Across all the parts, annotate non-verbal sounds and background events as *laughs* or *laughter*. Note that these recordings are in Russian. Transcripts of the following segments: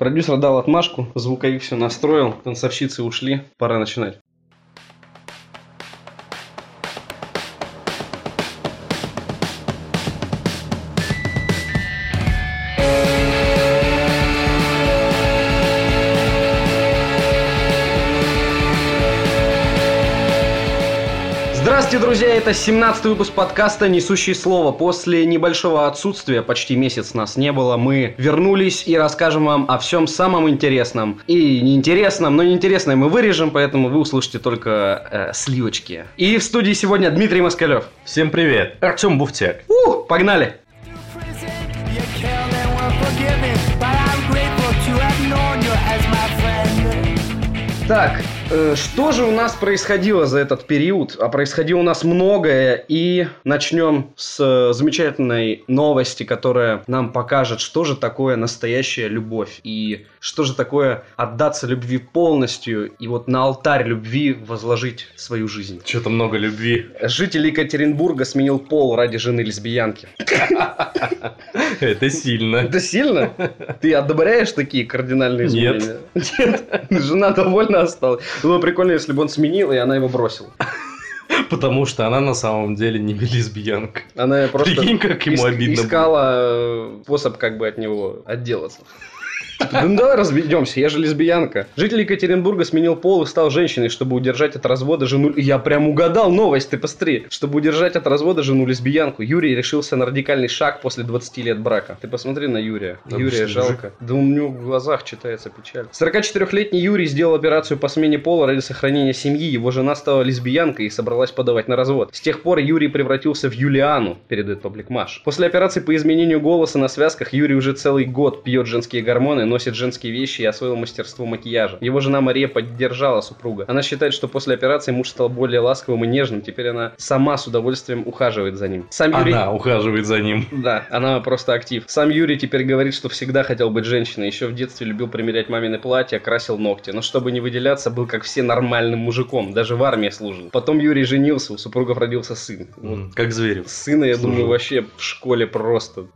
Продюсер дал отмашку, звуковик все настроил, танцовщицы ушли, пора начинать. Это 17 выпуск подкаста «Несущий слово». После небольшого отсутствия, почти месяц нас не было, мы вернулись и расскажем вам о всем самом интересном. И неинтересном, но неинтересное мы вырежем, поэтому вы услышите только э, сливочки. И в студии сегодня Дмитрий Москалев. Всем привет! Артем Буфтяк. У, погнали! Так, что же у нас происходило за этот период? А происходило у нас многое, и начнем с э, замечательной новости, которая нам покажет, что же такое настоящая любовь, и что же такое отдаться любви полностью, и вот на алтарь любви возложить свою жизнь. Что-то много любви. Житель Екатеринбурга сменил пол ради жены лесбиянки. Это сильно. Это сильно? Ты одобряешь такие кардинальные Нет. изменения? Нет. Жена довольно осталась. Было прикольно, если бы он сменил, и она его бросила. Потому что она на самом деле не лесбиянка. Она просто Прикинь, как ему ис- обидно искала э, способ как бы от него отделаться. Ну давай разведемся, я же лесбиянка. Житель Екатеринбурга сменил пол и стал женщиной, чтобы удержать от развода жену... Я прям угадал новость, ты посмотри. Чтобы удержать от развода жену лесбиянку, Юрий решился на радикальный шаг после 20 лет брака. Ты посмотри на Юрия. Обычный Юрия мужик. жалко. Да у него в глазах читается печаль. 44-летний Юрий сделал операцию по смене пола ради сохранения семьи. Его жена стала лесбиянкой и собралась подавать на развод. С тех пор Юрий превратился в Юлиану, передает Паблик Маш. После операции по изменению голоса на связках Юрий уже целый год пьет женские гормоны, носит женские вещи и освоил мастерство макияжа. Его жена Мария поддержала супруга. Она считает, что после операции муж стал более ласковым и нежным. Теперь она сама с удовольствием ухаживает за ним. Сам Юрий... Она ухаживает за ним. Да, она просто актив. Сам Юрий теперь говорит, что всегда хотел быть женщиной. Еще в детстве любил примерять мамины платья, красил ногти. Но чтобы не выделяться, был как все нормальным мужиком. Даже в армии служил. Потом Юрий женился, у супругов родился сын. Вот Как зверь. Сына, я Служил. думаю, вообще в школе просто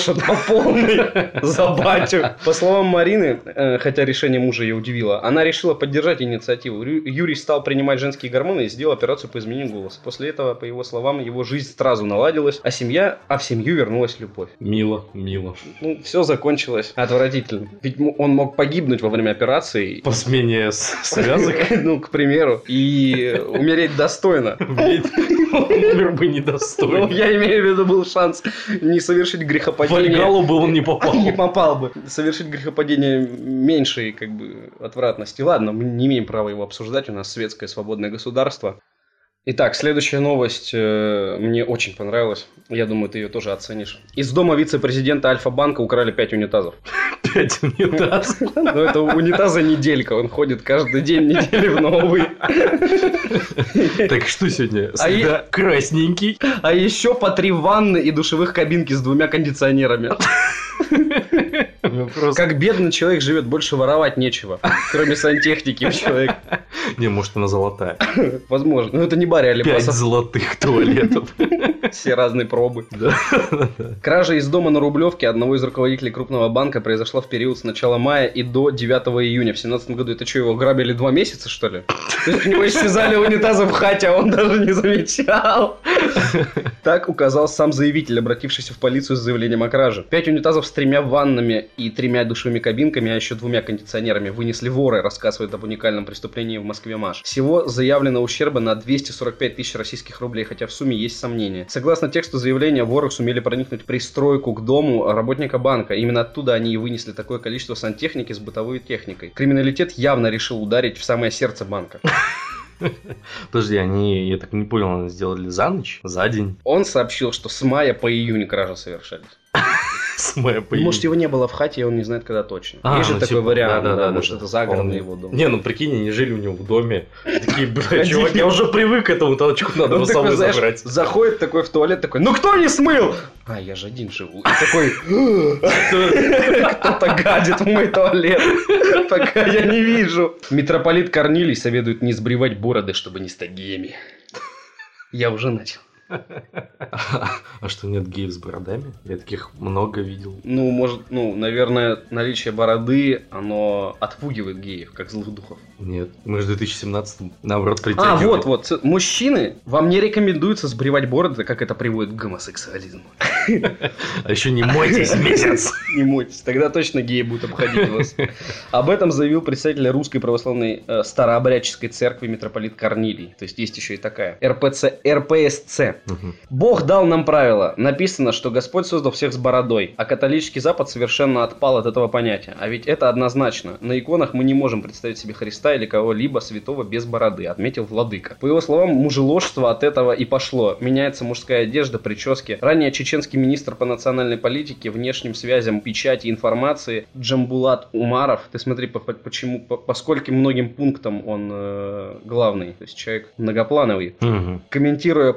что-то полный *laughs* за батю. По словам Марины, э, хотя решение мужа ее удивило, она решила поддержать инициативу. Юрий стал принимать женские гормоны и сделал операцию по изменению голоса. После этого, по его словам, его жизнь сразу наладилась, а семья, а в семью вернулась любовь. Мило, мило. Ну, все закончилось отвратительно. Ведь он мог погибнуть во время операции. По смене связок. *laughs* Ну, к примеру, и умереть достойно. Умер бы Ну, недостойно. я имею в виду, был шанс не совершить грехопадение. Вальгалу бы он не попал. Не попал бы. Совершить грехопадение меньшей, как бы, отвратности. Ладно, мы не имеем права его обсуждать. У нас светское свободное государство. Итак, следующая новость э, мне очень понравилась. Я думаю, ты ее тоже оценишь. Из дома вице-президента Альфа-банка украли 5 унитазов. Пять унитаз. *laughs* Ну, это унитаза неделька. Он ходит каждый день недели в новый. Так что сегодня? А Среда красненький. А еще по три ванны и душевых кабинки с двумя кондиционерами. *laughs* Ну, *laughs* Просто... Как бедный человек живет, больше воровать нечего. Кроме сантехники у *laughs* человека. Не, может она золотая. *laughs* Возможно. Но это не Барри Пять золотых туалетов. Все разные пробы. Да. Кража из дома на Рублевке одного из руководителей крупного банка произошла в период с начала мая и до 9 июня в 17 году. Это что, его грабили два месяца, что ли? То есть у него исчезали унитазы в хате, а он даже не замечал. Так указал сам заявитель, обратившийся в полицию с заявлением о краже. Пять унитазов с тремя ваннами и тремя душевыми кабинками, а еще двумя кондиционерами вынесли воры, рассказывает об уникальном преступлении в Москве Маш. Всего заявлено ущерба на 245 тысяч российских рублей, хотя в сумме есть сомнения. Согласно тексту заявления, воры сумели проникнуть пристройку к дому работника банка. Именно оттуда они и вынесли такое количество сантехники с бытовой техникой. Криминалитет явно решил ударить в самое сердце банка. *laughs* Подожди, они, я так не понял, они сделали за ночь? За день? Он сообщил, что с мая по июнь кражи совершались. С мая по Может, его не было в хате, и он не знает, когда точно. А, Есть же ну, такой типа, вариант, да, да-да-да, может, да. это загородный Он- его дом. Не, ну прикинь, они жили у него в доме. Такие, бля, чувак, я уже привык к этому толчку, надо его знаешь, забрать. заходит такой в туалет, такой, ну кто не смыл? А, я же один живу. И такой, кто-то гадит в мой туалет, пока я не вижу. Митрополит Корнилий советует не сбривать бороды, чтобы не стать геями. Я уже начал. А что, нет геев с бородами? Я таких много видел. Ну, может, ну, наверное, наличие бороды, оно отпугивает геев, как злых духов. Нет, мы же в 2017 наоборот А, притягиваем. вот, вот, ц- мужчины, вам не рекомендуется сбривать бороды, как это приводит к гомосексуализму. А еще не мойтесь месяц. *laughs* Не мойтесь, тогда точно геи будут обходить вас. Об этом заявил представитель Русской Православной э, Старообрядческой Церкви митрополит Корнилий. То есть есть еще и такая. РПЦ, РПСЦ. Мгм. Бог дал нам правила. Написано, что Господь создал всех с бородой, а католический Запад совершенно отпал от этого понятия. А ведь это однозначно. На иконах мы не можем представить себе Христа или кого-либо святого без бороды, отметил Владыка. По его словам, мужеложство от этого и пошло. Меняется мужская одежда, прически. Ранее чеченский министр по национальной политике, внешним связям, печати, информации Джамбулат Умаров. Ты смотри, по, по- почему, по, по скольким многим пунктам он э, главный. То есть человек многоплановый. Мгм. Комментируя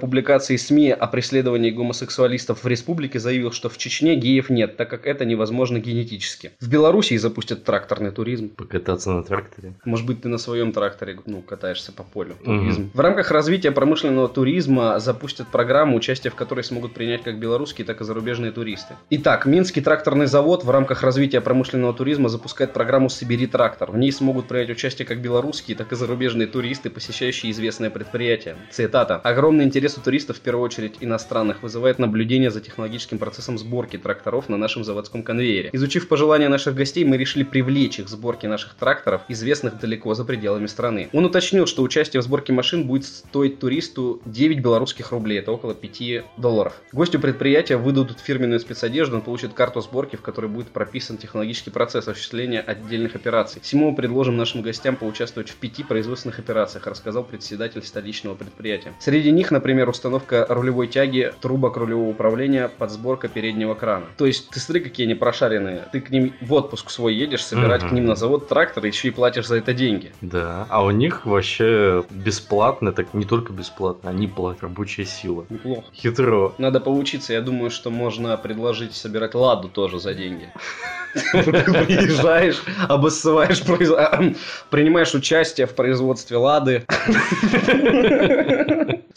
публикации СМИ о преследовании гомосексуалистов в республике, заявил, что в Чечне геев нет, так как это невозможно генетически. В Белоруссии запустят тракторный туризм. Покататься на тракторе. Может быть, ты на своем тракторе ну, катаешься по полю. Туризм. В рамках развития промышленного туризма запустят программу, участие в которой смогут принять как белорусские, так и зарубежные туристы. Итак, Минский тракторный завод в рамках развития промышленного туризма запускает программу «Собери трактор». В ней смогут принять участие как белорусские, так и зарубежные туристы, посещающие известное предприятие. Цитата. «Огромный интерес у туристов, в первую очередь иностранных, вызывает наблюдение за технологическим процессом сборки тракторов на нашем заводском конвейере. Изучив пожелания наших гостей, мы решили привлечь их к сборке наших тракторов, известных далеко за пределами страны. Он уточнил, что участие в сборке машин будет стоить туристу 9 белорусских рублей, это около 5 долларов. Гостю предприятия выдадут фирменную спецодежду, он получит карту сборки, в которой будет прописан технологический процесс осуществления отдельных операций. Всему мы предложим нашим гостям поучаствовать в пяти производственных операциях, рассказал председатель столичного предприятия. Среди них, например, установка рулевой тяги, трубок рулевого управления, подсборка переднего крана. То есть, ты смотри, какие они прошаренные. Ты к ним в отпуск свой едешь, собирать Мгм. к ним на завод трактор, и еще и платишь за это деньги. Да. А у них вообще бесплатно, так не только бесплатно, они платят рабочая сила. Неплохо. Хитро. Надо поучиться. Я думаю, что можно предложить собирать ладу тоже за деньги. Приезжаешь, обоссываешь, а, принимаешь участие в производстве лады.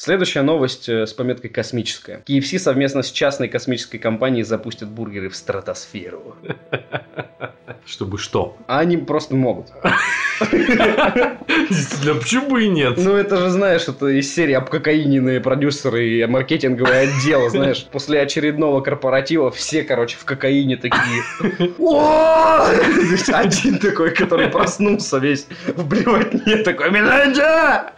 Следующая новость э, с пометкой «Космическая». KFC совместно с частной космической компанией запустят бургеры в стратосферу. Чтобы что? А они просто могут. Действительно, почему бы и нет? Ну, это же, знаешь, это из серии обкокаиненные продюсеры и маркетинговое отдел, знаешь. После очередного корпоратива все, короче, в кокаине такие. Один такой, который проснулся весь в блевотне, такой, «Миленджа!»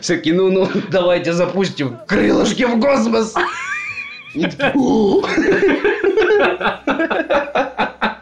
Все такие, ну, ну, давайте запустим крылышки в космос. *laughs* И! *laughs*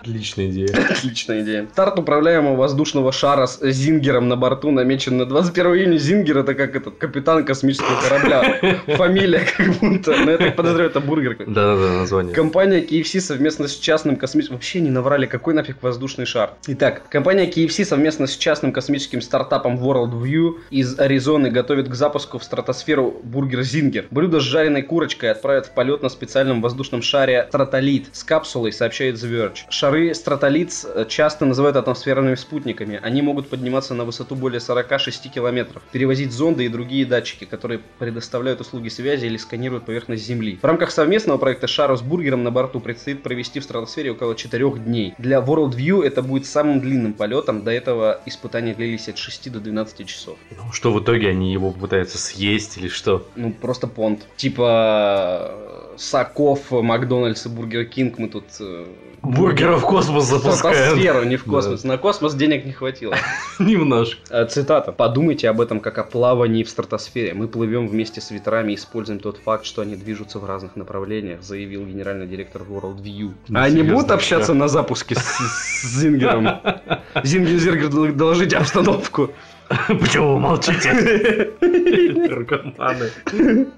Отличная идея. Отличная идея. Старт управляемого воздушного шара с Зингером на борту намечен на 21 июня. Зингер это как этот капитан космического корабля. *laughs* Фамилия как будто. Но так подозреваю, это бургер. Да-да-да, название. Компания KFC совместно с частным космическим... Вообще не наврали, какой нафиг воздушный шар. Итак, компания KFC совместно с частным космическим стартапом Worldview из Аризоны готовит к запуску в стратосферу бургер Зингер. Блюдо с жареной курочкой отправят в полет на специальном воздушном шаре Stratollite с капсулой, сообщает The Verge. Шары Stratollite э, часто называют атмосферными спутниками. Они могут подниматься на высоту более 46 километров, перевозить зонды и другие датчики, которые предоставляют услуги связи или сканируют поверхность Земли. В рамках совместного проекта шару с бургером на борту предстоит провести в стратосфере около 4 дней. Для World View это будет самым длинным полетом. До этого испытания длились от 6 до 12 часов. Ну, что в итоге они его пытаются съесть или что? Ну, просто понт. Типа Саков, Макдональдс и Бургер Кинг мы тут... э, Бургера в космос в запускают. стратосферу, не в космос. На космос денег не хватило. *laughs* Немножко. Э, Цитата. «Подумайте об этом как о плавании в стратосфере. Мы плывем вместе с ветрами и используем тот факт, что они движутся в разных направлениях», заявил генеральный директор Worldview. Ну, А они будут общаться да. на запуске с, с Зингером? *laughs* Зингер, Зингер, доложите обстановку. *laughs* Почему вы молчите? Наркоманы.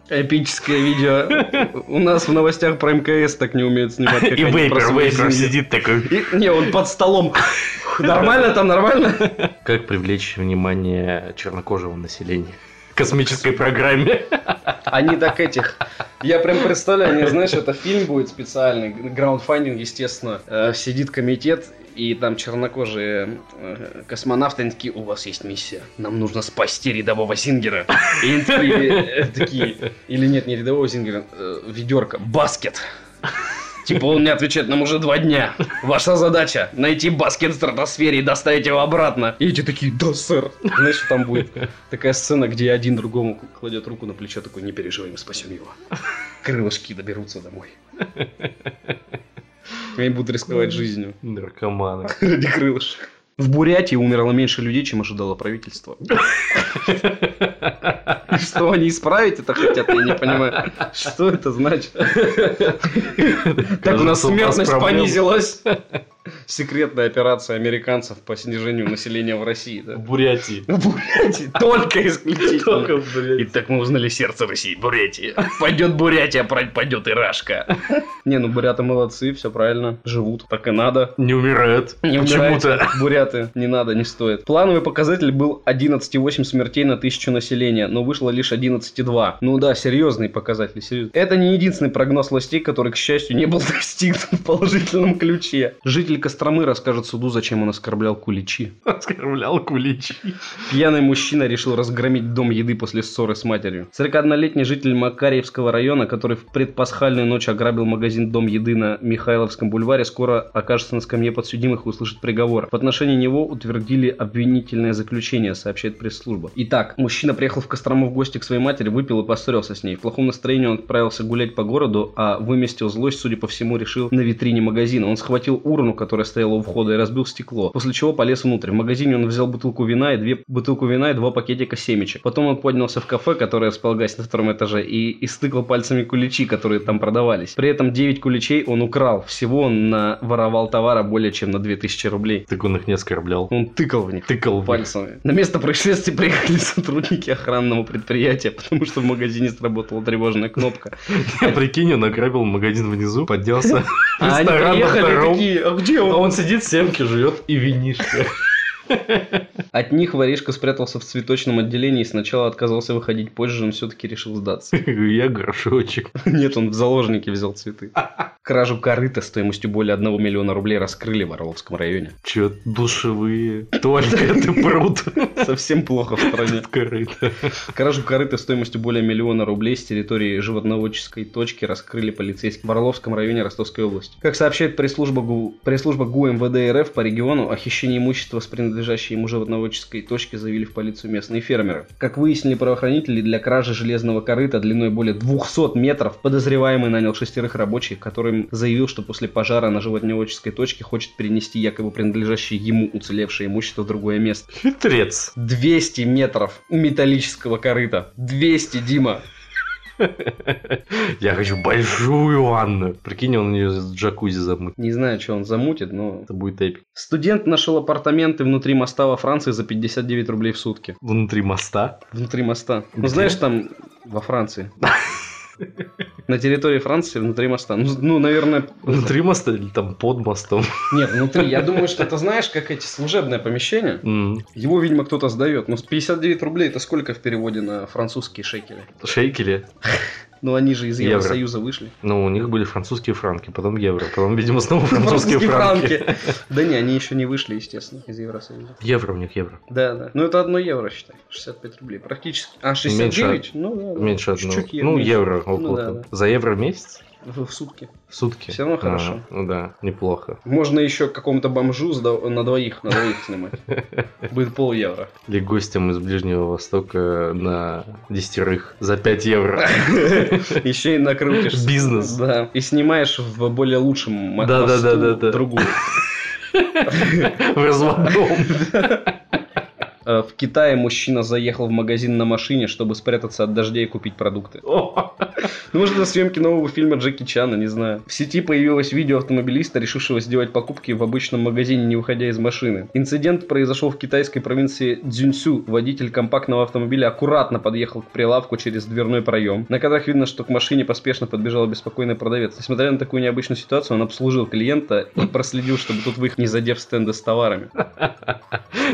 Эпическое видео. У нас в новостях про МКС так не умеют снимать, И Вейпер, Вейпер сидит такой. Не, он под столом. Нормально там, нормально? Как привлечь внимание чернокожего населения? Космической программе. Они так этих... Я прям представляю, не знаешь, это фильм будет специальный, граундфандинг, естественно. Э, сидит комитет, и там чернокожие э, космонавты, они такие, у вас есть миссия, нам нужно спасти рядового Зингера. И э, такие, или нет, не рядового Зингера, ведерко, баскет. Типа он не отвечает нам уже два дня. Ваша задача найти баскет в стратосфере и доставить его обратно. И эти такие, да, сэр. Знаешь, что там будет такая сцена, где один другому кладет руку на плечо, такой, не переживай, мы спасем его. Крылышки доберутся домой. Они будут рисковать жизнью Наркоманы. ради крылышек. В Бурятии умерло меньше людей, чем ожидало правительство. *laughs* Что они исправить это хотят, я не понимаю. Что это значит? *laughs* Так у нас смертность понизилась. Секретная операция американцев по снижению населения в России. В да? Бурятии. В Бурятии только исключительно. Только в Бурятии. Итак, мы узнали сердце России, Бурятия. Пойдет Бурятия, пойдет Ирашка. Не, ну буряты молодцы, все правильно. Живут, так и надо. Не умирают. Не Почему-то. буряты, не надо, не стоит. Плановый показатель был 11,8 смертей на тысячу населения, но вышло лишь 11,2. Ну да, серьезный показатель, серьезный. Это не единственный прогноз властей, который, к счастью, не был *laughs* достигнут в положительном ключе. Житель Костромы расскажет суду, зачем он оскорблял куличи. *laughs* Оскорблял куличи. Пьяный мужчина решил разгромить дом еды после ссоры с матерью. 41-летний житель Макарьевского района, который в предпасхальную ночь ограбил магазин Дом еды на Михайловском бульваре, скоро окажется на скамье подсудимых и услышит приговор. В отношении него утвердили обвинительное заключение, сообщает пресс-служба. Итак, мужчина приехал в Кострому в гости к своей матери, выпил и поссорился с ней. В плохом настроении он отправился гулять по городу, а выместил злость, судя по всему, решил на витрине магазина. Он схватил урну, которая стояла у входа, и разбил стекло. После чего полез внутрь. В магазине он взял бутылку вина и две бутылку вина и два пакетика семечек. Потом он поднялся в кафе, которое располагалось на втором этаже, и истыкал пальцами куличи, которые там продавались. При этом 9 куличей он украл. Всего он наворовал товара более чем на 2000 рублей. Так он их не оскорблял. Он тыкал в них Тыкал пальцами. На место происшествия приехали сотрудники охранного предприятия, потому что в магазине сработала тревожная кнопка. *laughs* Я прикинь, он ограбил магазин внизу, поднялся *laughs* А они приехали такие, а где Он? сидит, семки жует и винишко. От них воришка спрятался в цветочном отделении и сначала отказался выходить позже, но все-таки решил сдаться. *laughs* Я горшочек. *laughs* Нет, он в заложники взял цветы. *laughs* Кражу корыта стоимостью более 1 миллиона рублей раскрыли в Орловском районе. Че, душевые, туалеты, пруд. Совсем плохо в стране. Корыто. Кражу корыта стоимостью более миллиона рублей с территории животноводческой точки раскрыли полицейские в Орловском районе Ростовской области. Как сообщает пресс-служба ГУ, пресс-служба ГУ МВД РФ по региону, о хищении имущества с принадлежащей ему животноводческой точки заявили в полицию местные фермеры. Как выяснили правоохранители, для кражи железного корыта длиной более 200 метров подозреваемый нанял шестерых рабочих, которым заявил, что после пожара на животноводческой точке хочет перенести якобы принадлежащее ему уцелевшее имущество в другое место. Хитрец. 200 метров металлического корыта. 200, Дима. Я хочу большую ванну. Прикинь, он ее с джакузи замутит. Не знаю, что он замутит, но... Это будет эпик. Студент нашел апартаменты внутри моста во Франции за 59 рублей в сутки. Внутри моста. Внутри моста. Ну, знаешь, там во Франции. *laughs* На территории Франции, внутри моста. Ну, ну, наверное... Внутри моста или там под мостом? Нет, внутри. Я думаю, что это, знаешь, как эти служебное помещение. М, Его, видимо, кто-то сдает. Ну, 59 рублей это сколько в переводе на французские шекели? Шейкели. Ну, они же из Евро. Евросоюза вышли. Ну, у них были французские франки, потом евро, потом, видимо, снова французские франки. Да не, они еще не вышли, естественно, из Евросоюза. Евро у них евро. Да, да. Ну, это одно евро, считай. 65 рублей. Практически. А, 69? Ну, да. Меньше одного. Ну, евро около Ну. За евро в месяц? В сутки. В сутки. Всё равно хорошо. А, ну да, неплохо. Можно еще какому-то бомжу на двоих, на двоих снимать. *laughs* Будет пол евро. Или гостям из Ближнего Востока на десятерых за 5 евро. *laughs* Еще и накрутишь. Бизнес. Да. И снимаешь в более лучшем Да, да, да, да, да. другую. *laughs* В разводном. Э, В Китае мужчина заехал в магазин на машине, чтобы спрятаться от дождя и купить продукты. О, Ну, может, это съемки нового фильма Джеки Чана, не знаю. В сети появилось видео автомобилиста, решившего сделать покупки в обычном магазине, не выходя из машины. Инцидент произошел в китайской провинции Цзюньсю. Водитель компактного автомобиля аккуратно подъехал к прилавку через дверной проем. На кадрах видно, что к машине поспешно подбежал беспокойный продавец. Несмотря на такую необычную ситуацию, он обслужил клиента и проследил, чтобы тут выехать, не задев стенды с товарами.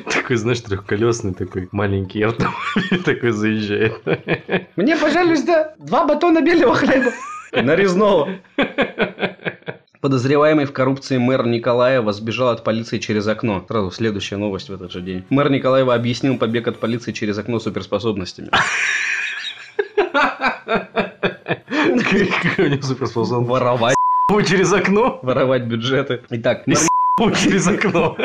Такой, знаешь, трехколесный такой маленький автомобиль *laughs* такой заезжает. Мне, пожалуйста, два батона белого хлеба. Нарезного. *laughs* Подозреваемый в коррупции мэр Николаева сбежал от полиции через окно. Сразу следующая новость в этот же день. Мэр Николаева объяснил побег от полиции через окно суперспособностями. *laughs* Какой у него суперспособность? Воровать, Через окно? воровать бюджеты. Итак, мэр Через окно.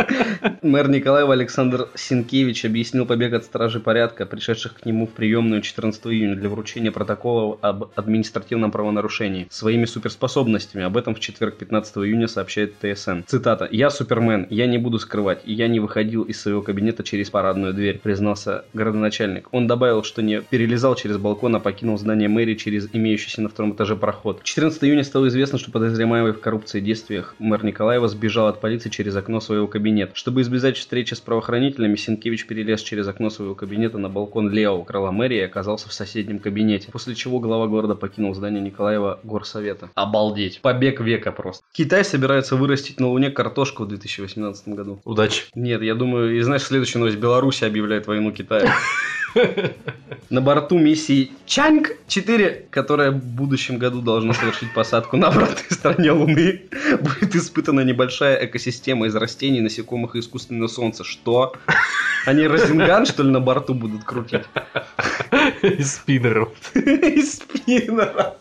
Мэр Николаева Александр Синкевич объяснил побег от стражи порядка, пришедших к нему в приемную 14 июня для вручения протокола об административном правонарушении своими суперспособностями. Об этом в четверг 15 июня сообщает ТСН. Цитата. «Я Супермен, я не буду скрывать, я не выходил из своего кабинета через парадную дверь», признался городоначальник. Он добавил, что не перелезал через балкон, а покинул здание мэрии через имеющийся на втором этаже проход. 14 июня стало известно, что подозреваемый в коррупции действиях мэр Николаева сбежал от полиции через окно своего кабинета. Чтобы избежать встречи с правоохранителями, Синкевич перелез через окно своего кабинета на балкон левого крыла мэрии и оказался в соседнем кабинете, после чего глава города покинул здание Николаева горсовета. Обалдеть. Побег века просто. Китай собирается вырастить на Луне картошку в 2018 году. Удачи. Нет, я думаю, и знаешь, следующая новость. Беларусь объявляет войну Китаю. На борту миссии Чанг-4, которая в будущем году должна совершить посадку на обратной стороне Луны, будет испытана небольшая экосистема из растений, насекомых и искусственного солнца. Что? Они Розенган, что ли, на борту будут крутить? Из спиннеров. Из спиннера.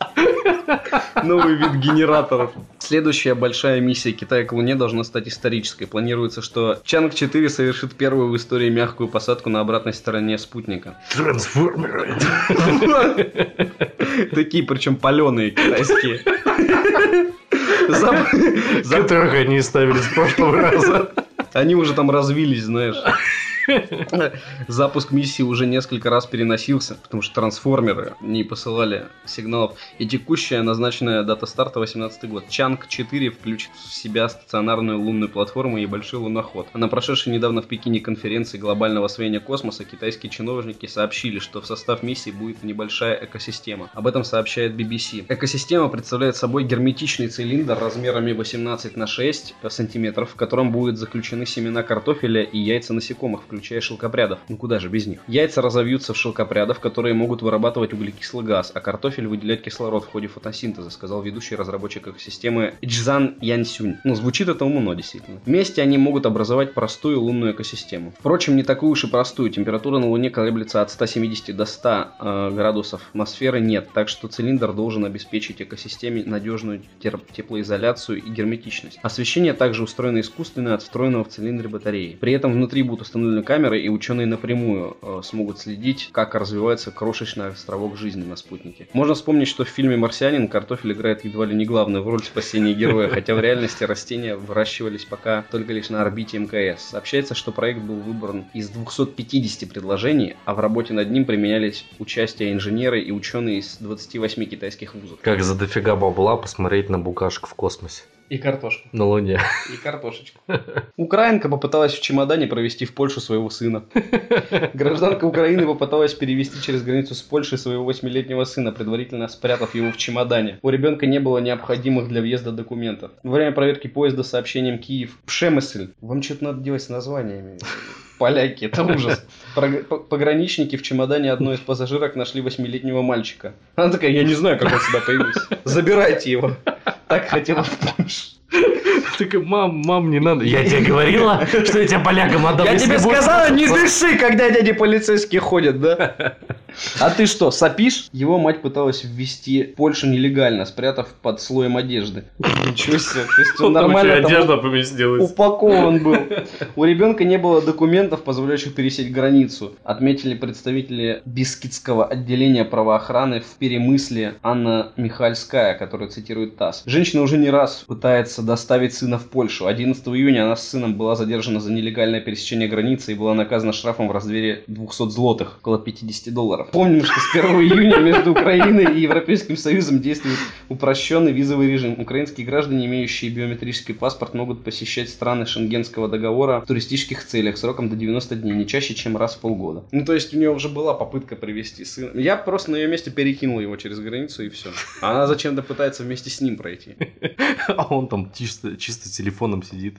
Новый вид генераторов. Следующая большая миссия Китая к Луне должна стать исторической. Планируется, что Чанг-4 совершит первую в истории мягкую посадку на обратной стороне спутника. Трансформеры. Такие, причем паленые китайские. Зап- Которых они ставили с прошлого раза. Они уже там развились, знаешь. *laughs* Запуск миссии уже несколько раз переносился, потому что трансформеры не посылали сигналов. И текущая назначенная дата старта 18 год. Чанг-4 включит в себя стационарную лунную платформу и большой луноход. А на прошедшей недавно в Пекине конференции глобального освоения космоса китайские чиновники сообщили, что в состав миссии будет небольшая экосистема. Об этом сообщает BBC. Экосистема представляет собой герметичный цилиндр размерами 18 на 6 сантиметров, в котором будут заключены семена картофеля и яйца насекомых, включая шелкопрядов. Ну куда же без них? Яйца разовьются в шелкопрядов, которые могут вырабатывать углекислый газ, а картофель выделять кислород в ходе фотосинтеза, сказал ведущий разработчик экосистемы Чжан Янсюнь. Ну, звучит это умно, действительно. Вместе они могут образовать простую лунную экосистему. Впрочем, не такую уж и простую. Температура на Луне колеблется от 170 до 100 э, градусов. Атмосферы нет, так что цилиндр должен обеспечить экосистеме надежную теплоизоляцию и герметичность. Освещение также устроено искусственно от встроенного в цилиндре батареи. При этом внутри будут установлены камеры, и ученые напрямую э, смогут следить, как развивается крошечный островок жизни на спутнике. Можно вспомнить, что в фильме «Марсианин» картофель играет едва ли не главную роль в спасении героя, хотя в реальности растения выращивались пока только лишь на орбите МКС. Сообщается, что проект был выбран из 250 предложений, а в работе над ним применялись участие инженеры и ученые из 28 китайских вузов. Как за дофига бабла посмотреть на букашек в космосе. И картошку. На Луне. И картошечку. *laughs* Украинка попыталась в чемодане провести в Польшу своего сына. *laughs* Гражданка Украины попыталась перевести через границу с Польшей своего восьмилетнего сына, предварительно спрятав его в чемодане. У ребенка не было необходимых для въезда документов. Во время проверки поезда сообщением Киев Пшемысль. Вам что-то надо делать с названиями. Поляки, это *laughs* ужас. Пограничники в чемодане одной из пассажирок нашли восьмилетнего мальчика. Она такая, я не знаю, как он сюда появился. Забирайте его. Так хотела в Польшу. Такая, мам, мам, не надо. Я тебе говорила, что я тебя полякам отдам. Я тебе сказала, не дыши, когда дяди полицейские ходят, да? А ты что, сопишь? Его мать пыталась ввести в Польшу нелегально, спрятав под слоем одежды. Ничего себе, то есть он нормально одежда поместилась. упакован был. *laughs* У ребенка не было документов, позволяющих пересечь границу. Отметили представители Бискитского отделения правоохраны в Перемысле Анна Михальская, которая цитирует ТАСС. Женщина уже не раз пытается доставить сына в Польшу. 11 июня она с сыном была задержана за нелегальное пересечение границы и была наказана штрафом в размере 200 злотых, около 50 долларов. Помним, что с 1 июня между Украиной и Европейским Союзом действует упрощенный визовый режим. Украинские граждане, имеющие биометрический паспорт, могут посещать страны Шенгенского договора в туристических целях сроком до 90 дней, не чаще, чем раз в полгода. Ну, то есть у нее уже была попытка привести сына. Я просто на ее месте перекинул его через границу и все. А она зачем-то пытается вместе с ним пройти. *laughs* А он там чисто, чисто телефоном сидит,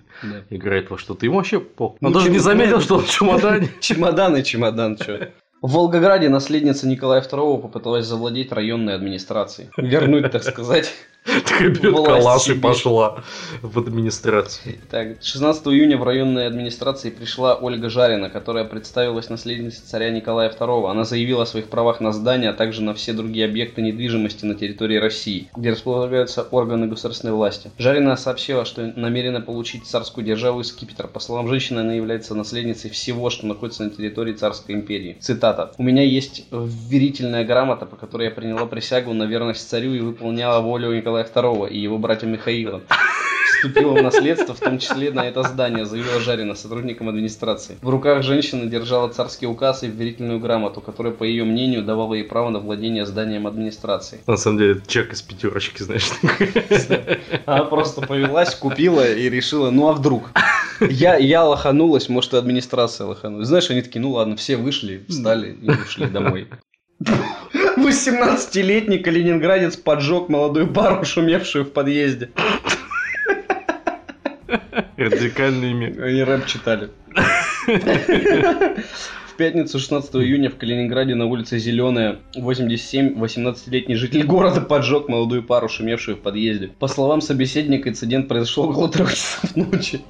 играет во что-то. Ему вообще пох. Ну, Он даже не заметил, что он в чемодане. *laughs* Чемодан и чемодан, что? В Волгограде наследница Николая II попыталась завладеть районной администрацией. Вернуть, так сказать. *laughs* Такая берет калаш и пошла в администрацию. Так, 16 июня в районной администрации пришла Ольга Жарина, которая представилась наследницей царя Николая II. Она заявила о своих правах на здание, а также на все другие объекты недвижимости на территории России, где располагаются органы государственной власти. Жарина сообщила, что намерена получить царскую державу из скипетра. По словам женщины, она является наследницей всего, что находится на территории царской империи. Цитата. «У меня есть верительная грамота, по которой я приняла присягу на верность царю и выполняла волю Николая II и его братья Михаила вступила в наследство, в том числе на это здание, заявила Жарина сотрудникам администрации. В руках женщины держала царский указ и вверительную грамоту, которая, по ее мнению, давала ей право на владение зданием администрации. На самом деле, чек из пятерочки, знаешь. Она просто повелась, купила и решила, ну а вдруг? Я, я лоханулась, может и администрация лоханулась. Знаешь, они такие, ну ладно, все вышли, встали и ушли домой. 18-летний калининградец поджег молодую пару, шумевшую в подъезде. Радикальный мир. Они рэп читали. В пятницу 16 июня в Калининграде на улице Зеленая 87 18-летний житель города поджег молодую пару, шумевшую в подъезде. По словам собеседника, инцидент произошел около трех часов ночи.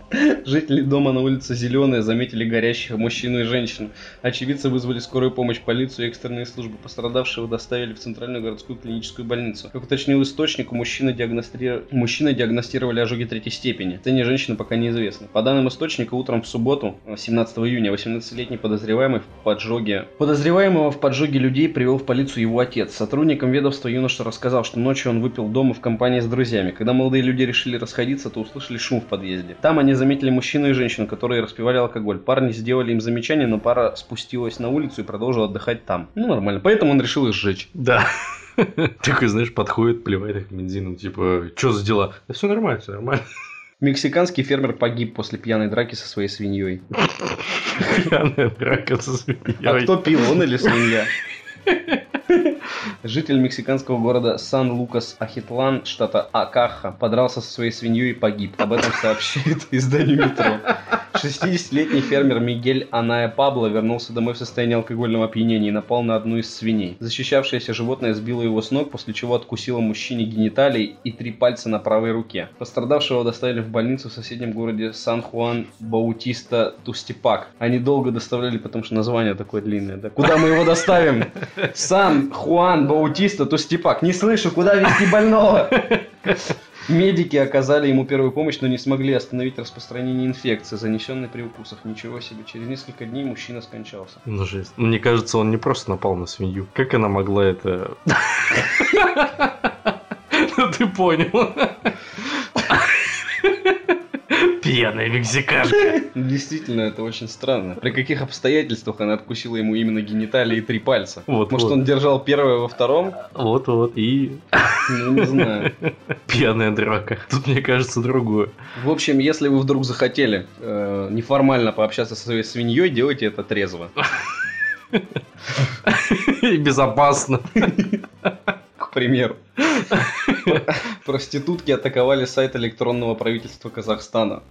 Жители дома на улице Зеленая заметили горящих мужчину и женщину. Очевидцы вызвали скорую помощь, полицию и экстренные службы. Пострадавшего доставили в Центральную городскую клиническую больницу. Как уточнил источник, мужчины, диагностри- мужчины диагностировали ожоги третьей степени. Состояние женщины пока неизвестно. По данным источника, утром в субботу, э, 17 июня, 18-летний подозреваемый в поджоге... Подозреваемого в поджоге людей привел в полицию его отец. Сотрудникам ведомства юноша рассказал, что ночью он выпил дома в компании с друзьями. Когда молодые люди решили расходиться, то услышали шум в подъезде. Там они заметили мужчину и женщину, которые распивали алкоголь. Парни сделали им замечание, но пара спустилась на улицу и продолжила отдыхать там. Ну, нормально. Поэтому он решил их сжечь. Да. *laughs* Такой, знаешь, подходит, плевает их бензином, типа, что за дела? Да все нормально, все нормально. Мексиканский фермер погиб после пьяной драки со своей свиньей. Пьяная драка со А свиньей. кто пил, он или свинья? *laughs* *laughs* Житель мексиканского города Сан-Лукас-Ахитлан, штата Акаха, подрался со своей свиньей и погиб. Об этом сообщает *laughs* изданию «Метро». 60-летний фермер Мигель Аная Пабло вернулся домой в состоянии алкогольного опьянения и напал на одну из свиней. Защищавшееся животное сбило его с ног, после чего откусило мужчине гениталии и три пальца на правой руке. Пострадавшего доставили в больницу в соседнем городе Сан-Хуан Баутиста Тустипак. Они долго доставляли, потому что название такое длинное. Да? Куда мы его доставим? *laughs* Сан-Хуан Баутиста Тустипак. Не слышу, куда везти больного? Медики оказали ему первую помощь, но не смогли остановить распространение инфекции, занесенной при укусах. Ничего себе. Через несколько дней мужчина скончался. Ну, жесть. Мне кажется, он не просто напал на свинью. Как она могла это... *laughs* Ну, ты понял. Пьяная мексиканка. *laughs* Действительно, это очень странно. При каких обстоятельствах она откусила ему именно гениталии и три пальца? Вот, Может, вот. он держал первое во втором? Вот-вот. И Ну, не знаю. *laughs* пьяная драка. Тут, мне кажется, другое. В общем, если вы вдруг захотели э, неформально пообщаться со своей свиньей, делайте это трезво. *laughs* И безопасно. Примеру. Проститутки атаковали сайт электронного правительства Казахстана.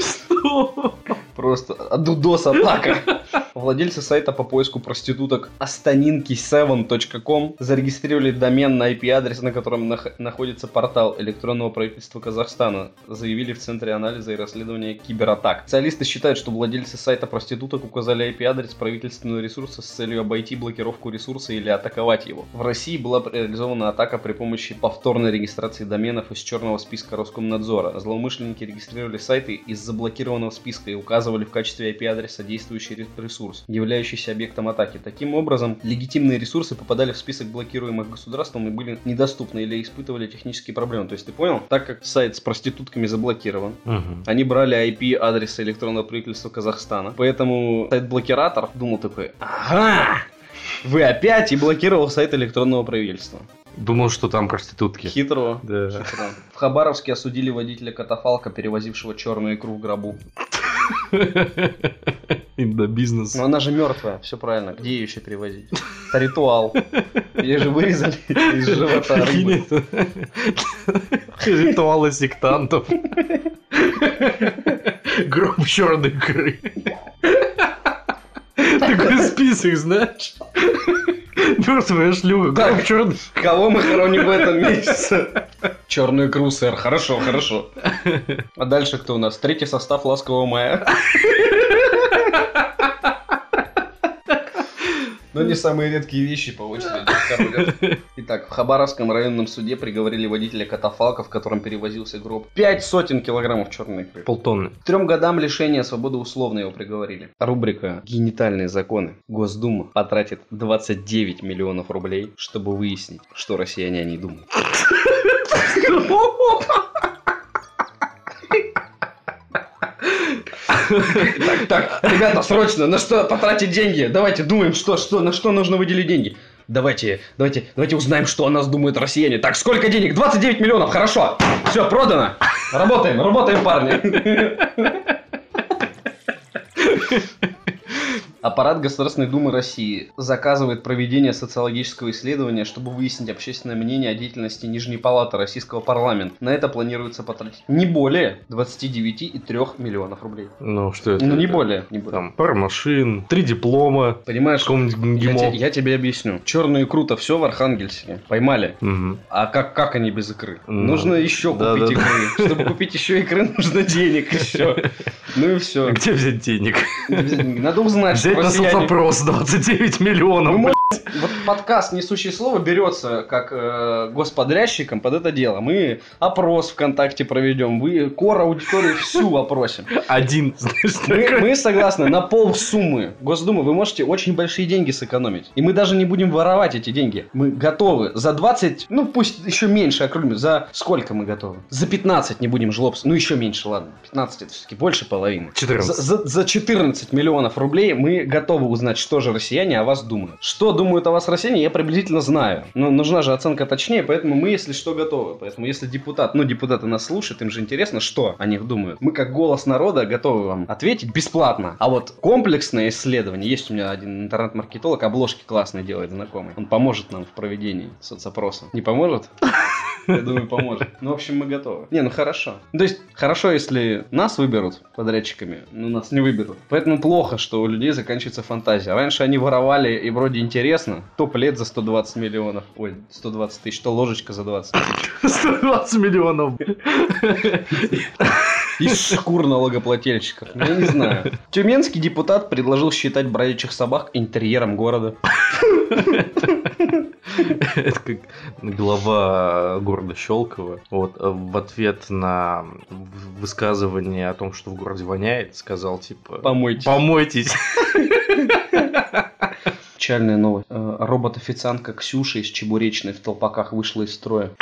Что? Просто дудос атака. *laughs* Владельцы сайта по поиску проституток astaninki7.com зарегистрировали домен на IP-адрес, на котором нах- находится портал электронного правительства Казахстана, заявили в Центре анализа и расследования кибератак. Специалисты считают, что владельцы сайта проституток указали IP-адрес правительственного ресурса с целью обойти блокировку ресурса или атаковать его. В России была реализована атака при помощи повторной регистрации доменов из черного списка Роскомнадзора. Злоумышленники регистрировали сайты из заблокированного списка и указывали в качестве IP-адреса действующий ре- ресурс, являющийся объектом атаки. Таким образом, легитимные ресурсы попадали в список блокируемых государством и были недоступны или испытывали технические проблемы. То есть ты понял, так как сайт с проститутками заблокирован, Мгм. они брали IP адреса электронного правительства Казахстана. Поэтому сайт-блокиратор думал такой, ага, вы опять и блокировал сайт электронного правительства. Думал, что там проститутки. Хитро. Да. Хитро. В Хабаровске осудили водителя катафалка, перевозившего черную икру в гробу. *laughs* Индобизнес. Но она же мертвая, все правильно. Где ее еще перевозить? Это ритуал. Ее же вырезали *laughs* из живота рыбы. Ритуалы сектантов. Гроб черной икры. Такой список, знаешь? Мертвая шлюха, гроб черной Кого мы хороним в этом месяце? Черную икру, сэр. Хорошо, хорошо. А дальше кто у нас? Третий состав ласкового мая. Но не самые редкие вещи по очереди королят. *laughs* Итак, в Хабаровском районном суде приговорили водителя катафалка, в котором перевозился гроб. Пять сотен килограммов черной икры. Полтонны. Трем годам лишения свободы условно его приговорили. Рубрика «Генитальные законы». Госдума потратит 29 миллионов рублей, чтобы выяснить, что россияне о ней думают. *laughs* Так, так, ребята, срочно, на что потратить деньги? Давайте думаем, что, что, на что нужно выделить деньги. Давайте, давайте, давайте узнаем, что о нас думают россияне. Так, сколько денег? 29 миллионов, хорошо. Все, продано. Работаем, работаем, парни. Аппарат Государственной Думы России заказывает проведение социологического исследования, чтобы выяснить общественное мнение о деятельности Нижней Палаты Российского парламента. На это планируется потратить не более 29,3 миллионов рублей. Ну, что это? Ну, не Это более. Не более. Там пара машин, три диплома, Понимаешь, я, те- я тебе объясню. Черную икру-то все в Архангельске. Поймали. Мгм. А как, как они без икры? Ну, нужно еще да, купить да, да. икры. Чтобы купить еще икры, *laughs* нужно денег еще. Ну и все. Где взять денег? Надо узнать, что Взять на россияне- соцопрос 29 миллионов. Вы блин. Вот подкаст «Несущее слово» берется как э, господрядчиком под это дело. Мы опрос ВКонтакте проведем, вы кор аудиторию всю опросим. Один, знаешь, Мы, мы согласны, на пол суммы Госдумы вы можете очень большие деньги сэкономить. И мы даже не будем воровать эти деньги. Мы готовы за 20, ну пусть еще меньше округлим, за сколько мы готовы? За 15 не будем жлобствовать. Ну еще меньше, ладно. 15 это все-таки больше половины. 14. За, за- за 14 миллионов рублей мы готовы узнать, что же россияне о вас думают. Что думают о вас россияне, я приблизительно знаю. Но нужна же оценка точнее, поэтому мы, если что, готовы. Поэтому если депутат, ну, депутаты нас слушают, им же интересно, что о них думают. Мы, как голос народа, готовы вам ответить бесплатно. А вот комплексное исследование, есть у меня один интернет-маркетолог, обложки классные делает знакомый. Он поможет нам в проведении соцопроса. Не поможет? Я думаю, поможет. Ну, в общем, мы готовы. Не, ну хорошо. То есть, хорошо, если нас выберут подрядчиками, но нас не выберут. Поэтому плохо, что у людей заканчивается фантазия. Раньше они воровали, и вроде интересно. То плед за 120 миллионов. Ой, 120 тысяч, то ложечка за 20 тысяч. 120 миллионов. Из шкур налогоплательщиков. Ну, Я не знаю. Тюменский депутат предложил считать бродячих собак интерьером города. Это как глава города Щелково. Вот в ответ на высказывание о том, что в городе воняет, сказал типа Помойтесь. Помойтесь. Печальная новость. Э, Робот-официантка Ксюша из Чебуречной в толпаках вышла из строя. *laughs*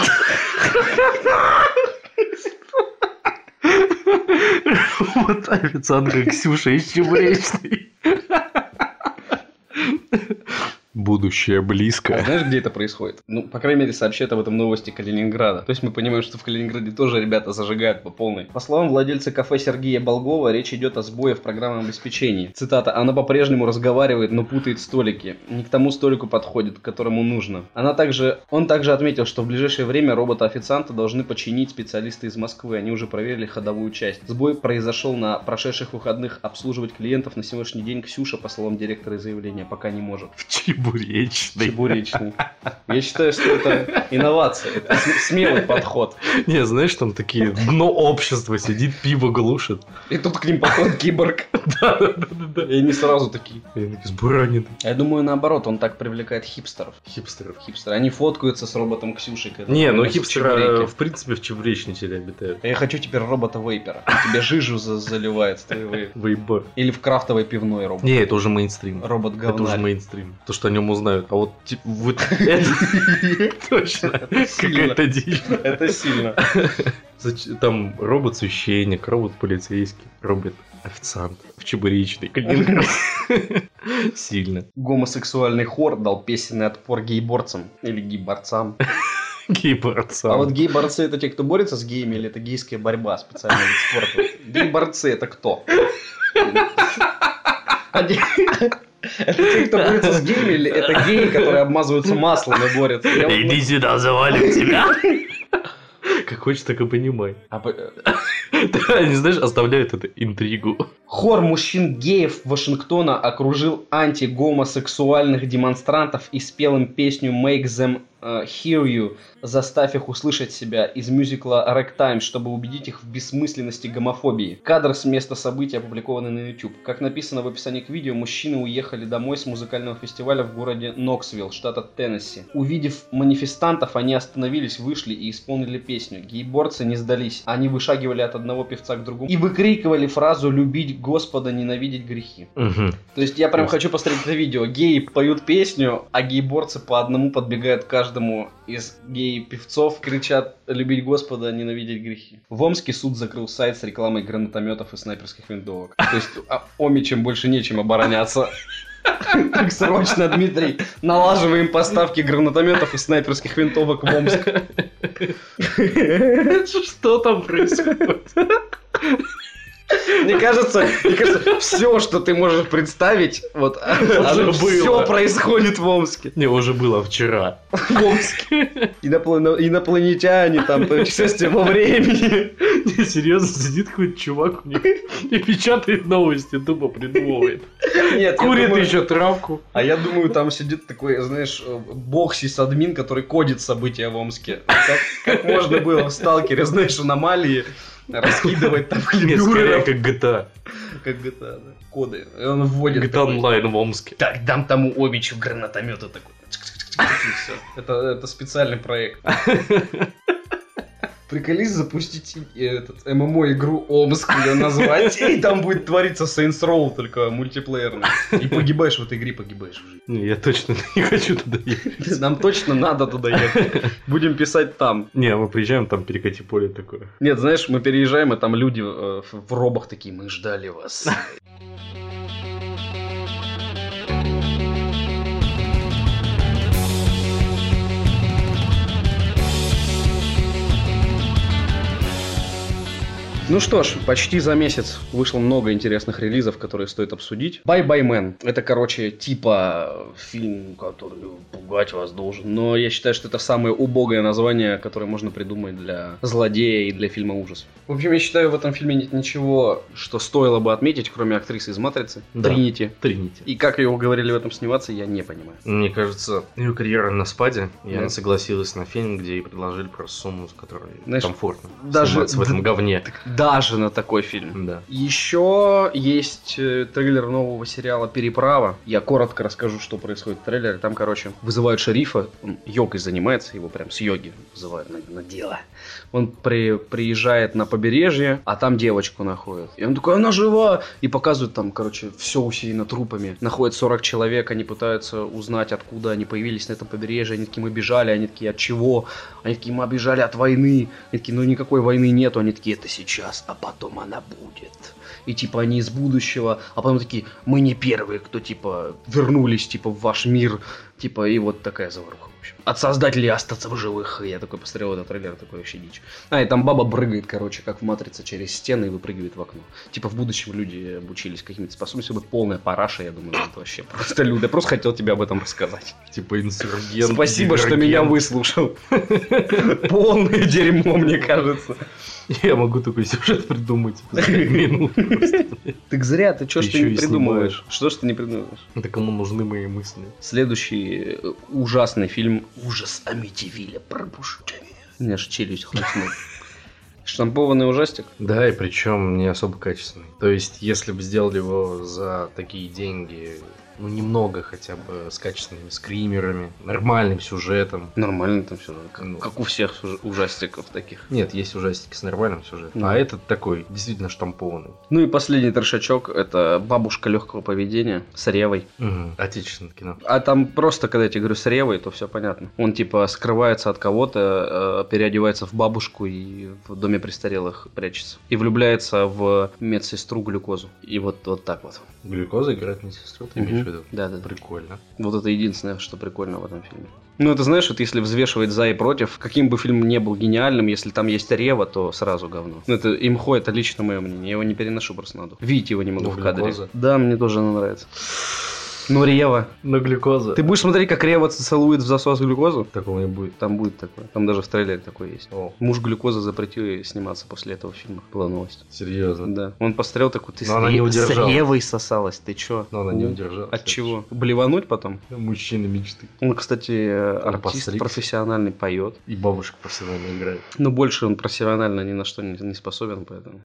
Вот официантка Ксюша из Чебуречной. Будущее А близко. знаешь, где это происходит? Ну, по крайней мере, сообщают об этом новости Калининграда. То есть мы понимаем, что в Калининграде тоже ребята зажигают по полной. По словам владельца кафе Сергея Болгова, речь идет о сбое в программном обеспечении. Цитата. Она по-прежнему разговаривает, но путает столики. Не к тому столику подходит, к которому нужно. Она также... Он также отметил, что в ближайшее время робота-официанта должны починить специалисты из Москвы. Они уже проверили ходовую часть. Сбой произошел на прошедших выходных. Обслуживать клиентов на сегодняшний день Ксюша, по словам директора заявления, пока не может. В Чебуречной. Чебуречный. Чебуречный. Я считаю, что это инновация, это см- смелый подход. Не, знаешь, там такие дно общества сидит, пиво глушит. И тут к ним подходит киборг. *laughs* Да-да-да. И они сразу такие. И они такие, с бараниной. Я думаю, наоборот, он так привлекает хипстеров. Хипстеров. Хипстеры. Они фоткаются с роботом Ксюшей. Не, ну хипстеры, в принципе, в чебуречнике обитают. Я хочу теперь робота-вейпера. Тебе жижу за- заливает с твоей вейп. Вейбор. Или в крафтовой пивной робот. Не, это уже мейнстрим. Робот Это уже мейнстрим. То, что о нем узнают. А вот типа, вот *laughs* это *laughs* точно какая-то дичь. Это сильно. Там робот-священник, робот-полицейский, робот-официант в чебуречной. *laughs* Сильно. Гомосексуальный хор дал песенный отпор гей-борцам. Или гей-борцам. Гей-борца. А вот гей-борцы это те, кто борется с геями, или это гейская борьба, специальный вид спорта? Гей-борцы это кто? Это те, кто борется с геями, или это геи, которые обмазываются маслом и борются? Иди сюда, завалим тебя. Как хочешь, так и понимай. А Да, Они, знаешь, оставляют эту интригу. Хор мужчин-геев Вашингтона окружил антигомосексуальных демонстрантов и спел им песню «Make them hear you», заставь их услышать себя из мюзикла «Ragtime», чтобы убедить их в бессмысленности гомофобии. Кадр с места события опубликованы на YouTube. Как написано в описании к видео, мужчины уехали домой с музыкального фестиваля в городе Ноксвилл, штата Теннесси. Увидев манифестантов, они остановились, вышли и исполнили песню. Гейборцы не сдались. Они вышагивали от одного певца к другому и выкрикивали фразу «любить Господа, ненавидеть грехи». Мгм. То есть я прям хочу посмотреть это видео. Геи поют песню, а гейборцы по одному подбегают к каждому из гей-певцов, кричат «любить Господа, ненавидеть грехи». В Омске суд закрыл сайт с рекламой гранатометов и снайперских винтовок. То есть а, Омичам больше нечем обороняться. Так срочно, Дмитрий, налаживаем поставки гранатометов и снайперских винтовок в Омск. *laughs* Что там происходит? Мне кажется, мне кажется, все, что ты можешь представить, вот *laughs* Уже все происходит в Омске. Не, уже было вчера. В Омске. Инопланетяне, там, путешествие во времени. *laughs* Не, серьезно, сидит какой-то чувак у них и печатает новости, тупо придумывает. Нет, Курит думаю- еще травку. А я думаю, там сидит такой, знаешь, э, бог сисадмин, который кодит события в Омске. Как, как можно было в сталкере, знаешь, аномалии раскидывать там клебюреров, как GTA. как GTA, да, коды. И он вводит GTA онлайн в Омске. Так, дам тому Омичу гранатомета такой. Это, это специальный проект. *laughs* Приколись запустить э, этот ММО-игру Омск, ее назвать, и там будет твориться Saints Row, только мультиплеерный. И погибаешь в этой игре, погибаешь в жизни. Не, я точно *laughs* не хочу туда ехать. Нам точно надо туда ехать. Будем писать там. Не, мы приезжаем, там перекати поле такое. Нет, знаешь, мы переезжаем, и там люди э, в робах такие, мы ждали вас. Ну что ж, почти за месяц вышло много интересных релизов, которые стоит обсудить. Bye Bye Man. Это, короче, типа фильм, который пугать вас должен. Но я считаю, что это самое убогое название, которое можно придумать для злодея и для фильма ужасов. В общем, я считаю, в этом фильме нет ничего, что стоило бы отметить, кроме актрисы из «Матрицы», Да. Тринити. Тринити. И как ее уговорили в этом сниматься, я не понимаю. Мне кажется, ее карьера на спаде, и Да. она согласилась на фильм, где ей предложили просто сумму, с которой Знаешь, комфортно даже- сниматься в этом говне. Даже на такой фильм. Да. Еще есть э, трейлер нового сериала «Переправа». Я коротко расскажу, что происходит в трейлере. Там, короче, вызывают шерифа, он йогой занимается, его прям с йоги вызывают на, на дело. Он при- приезжает на побережье, а там девочку находят. И он такой, она жива! И показывают там, короче, все усеяно трупами. Находят 40 человек, они пытаются узнать, откуда они появились на этом побережье. Они такие, мы бежали, они такие, от чего? Они такие, мы бежали от войны. Они такие, ну никакой войны нету. Они такие, это сейчас, а потом она будет. И типа они из будущего, а потом такие, мы не первые, кто типа вернулись типа в ваш мир. Типа, и вот такая заваруха. От создателей остаться в живых. И я такой посмотрел этот трейлер, такой вообще дичь. А, и там баба прыгает, короче, как в Матрице через стены и выпрыгивает в окно. Типа, в будущем люди обучились какими-то способностями. Вот полная параша, я думаю, это вообще просто люди. Я просто хотел тебе об этом рассказать. Типа инсургент. Спасибо, что меня выслушал. *laughs* Полное дерьмо, мне кажется. Я могу такой сюжет придумать за минут. *laughs* Так зря, ты что ж ты не придумываешь? Что ж ты не придумываешь? Это кому нужны мои мысли? Следующий э, ужасный фильм «Ужас Амитивилля пробуждение». У меня аж челюсть хрустнула. Штампованный ужастик? Да, и причем не особо качественный. То есть, если бы сделали его за такие деньги, ну, немного хотя бы с качественными скримерами, нормальным сюжетом. Нормально там все, как, Ну. как у всех уж- ужастиков таких. Нет, есть ужастики с нормальным сюжетом. Ну. А этот такой, действительно штампованный. Ну и последний трешачок – это «Бабушка легкого поведения» с Ревой. Мгм. Отечественное кино. А там просто, когда я тебе говорю с Ревой, то все понятно. Он типа скрывается от кого-то, э, переодевается в бабушку и в доме престарелых прячется. И влюбляется в медсестру глюкозу. И вот, вот так вот. Глюкоза играет медсестру, ты имеешь в виду? Да, да. Прикольно. Вот это единственное, что прикольно в этом фильме. Ну, это знаешь, вот если взвешивать за и против, каким бы фильм не был гениальным, если там есть Рева, то сразу говно. Ну, это имхо, это лично мое мнение. Я его не переношу просто надо. Видеть его не могу Ну, в кадре. глюкоза. Да, мне тоже она нравится. Ну, Рева. Но глюкоза. Ты будешь смотреть, как Рева целует в засос глюкозу? Такого не будет. Там будет такое. Там даже в трейлере такое есть. О, Муж глюкозы запретил ей сниматься после этого фильма. Была новость. серьезно. Да. Он посмотрел такой, ты Но с, она не с удержалась. Ревой сосалась, ты чё? Но она не удержалась. От чего? Блевануть потом? Мужчина мечты. Он, кстати, артист профессиональный поет. И бабушка профессионально играет. Но больше он профессионально ни на что не, не способен, поэтому.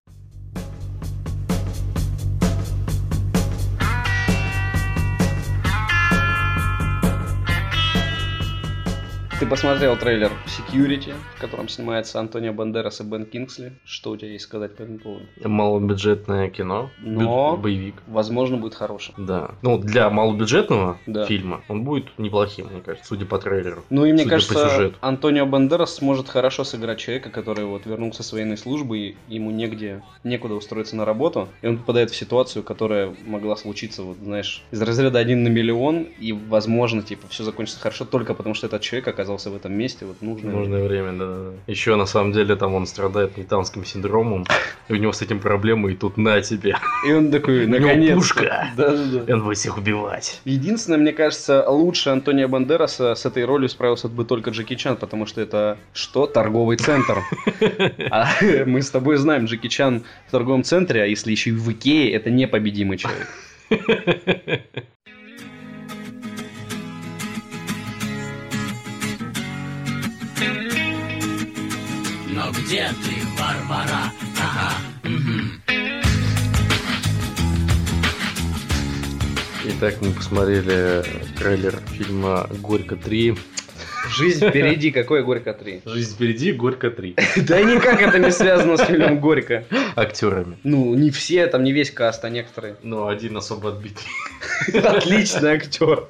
Ты посмотрел трейлер Security, в котором снимается Антонио Бандерас и Бен Кингсли. Что у тебя есть сказать по этому поводу? Малобюджетное кино. Но- бю- Боевик. Возможно, будет хорошим. Да. Ну, для малобюджетного Да. фильма он будет неплохим, мне кажется, судя по трейлеру. Ну и мне Судя кажется. Антонио Бандерас сможет хорошо сыграть человека, который вот вернулся с военной службы, и ему негде, некуда устроиться на работу, и он попадает в ситуацию, которая могла случиться, вот знаешь, из разряда один на миллион, и возможно, типа, все закончится хорошо только потому, что этот человек оказался в этом месте, вот нужно. В нужное время, да, да. Еще на самом деле там он страдает нетанским синдромом, и у него с этим проблемы, и тут на тебе. И он такой, наконец. пушка. Да, да, да. Он будет всех убивать. Единственное, мне кажется, лучше Антонио Бандераса с этой ролью справился бы только Джеки Чан, потому что это что? Торговый центр. *laughs* А *laughs* мы с тобой знаем, Джеки Чан в торговом центре, а если еще и в Икее, это непобедимый человек. *laughs* где ты, Варвара? Ага. Итак, мы посмотрели трейлер фильма «Горько 3». Жизнь впереди, какое Горько 3? Жизнь впереди, «Горько 3». Да никак это не связано с фильмом Горько. Актерами. Ну, не все, там не весь каст, а некоторые. Но один особо отбитый. *laughs* Отличный актер.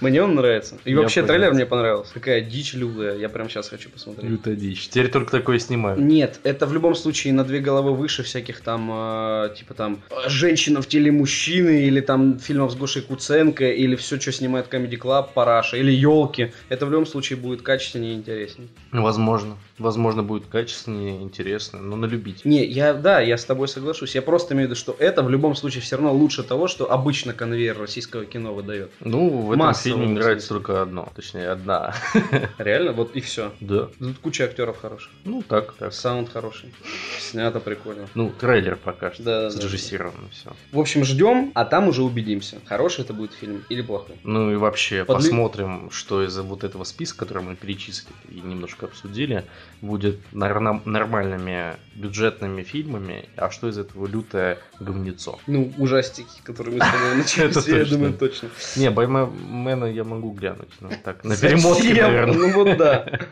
Мне он нравится. И вообще трейлер мне понравился. Какая дичь лютая. Я прям сейчас хочу посмотреть. Лютая дичь. Теперь только такое снимают. Нет, это в любом случае на две головы выше всяких там, э, типа там, э, женщина в теле мужчины, или там фильмов с Гошей Куценко, или все, что снимает Comedy Club, Параша, или елки. Это в любом случае будет качественнее и интереснее. Возможно. Возможно, будет качественнее, интересно, но на любить. Не, я, да, я с тобой соглашусь. Я просто имею в виду, что это в любом случае все равно лучше того, что обычно конвейер российского кино выдает. Ну, в этом Массово, фильме нравится только одно, точнее, одна. *laughs* Реально, вот и все. Да. Тут куча актеров хороших. Ну, так, так. Саунд хороший. Снято прикольно. Ну, трейлер пока что. Да. Срежиссировано все. В общем, ждем, а там уже убедимся, хороший это будет фильм или плохой. Ну и вообще, Подли- посмотрим, что из вот этого списка, который мы перечислили и немножко обсудили, будет нормальными бюджетными фильмами, а что из этого лютое говнецо. Ну, ужастики, которые мы с тобой *laughs* начали, я думаю, точно. Не, Баймена я могу глянуть, ну так, на перемотке, наверное. Ну вот да. *laughs*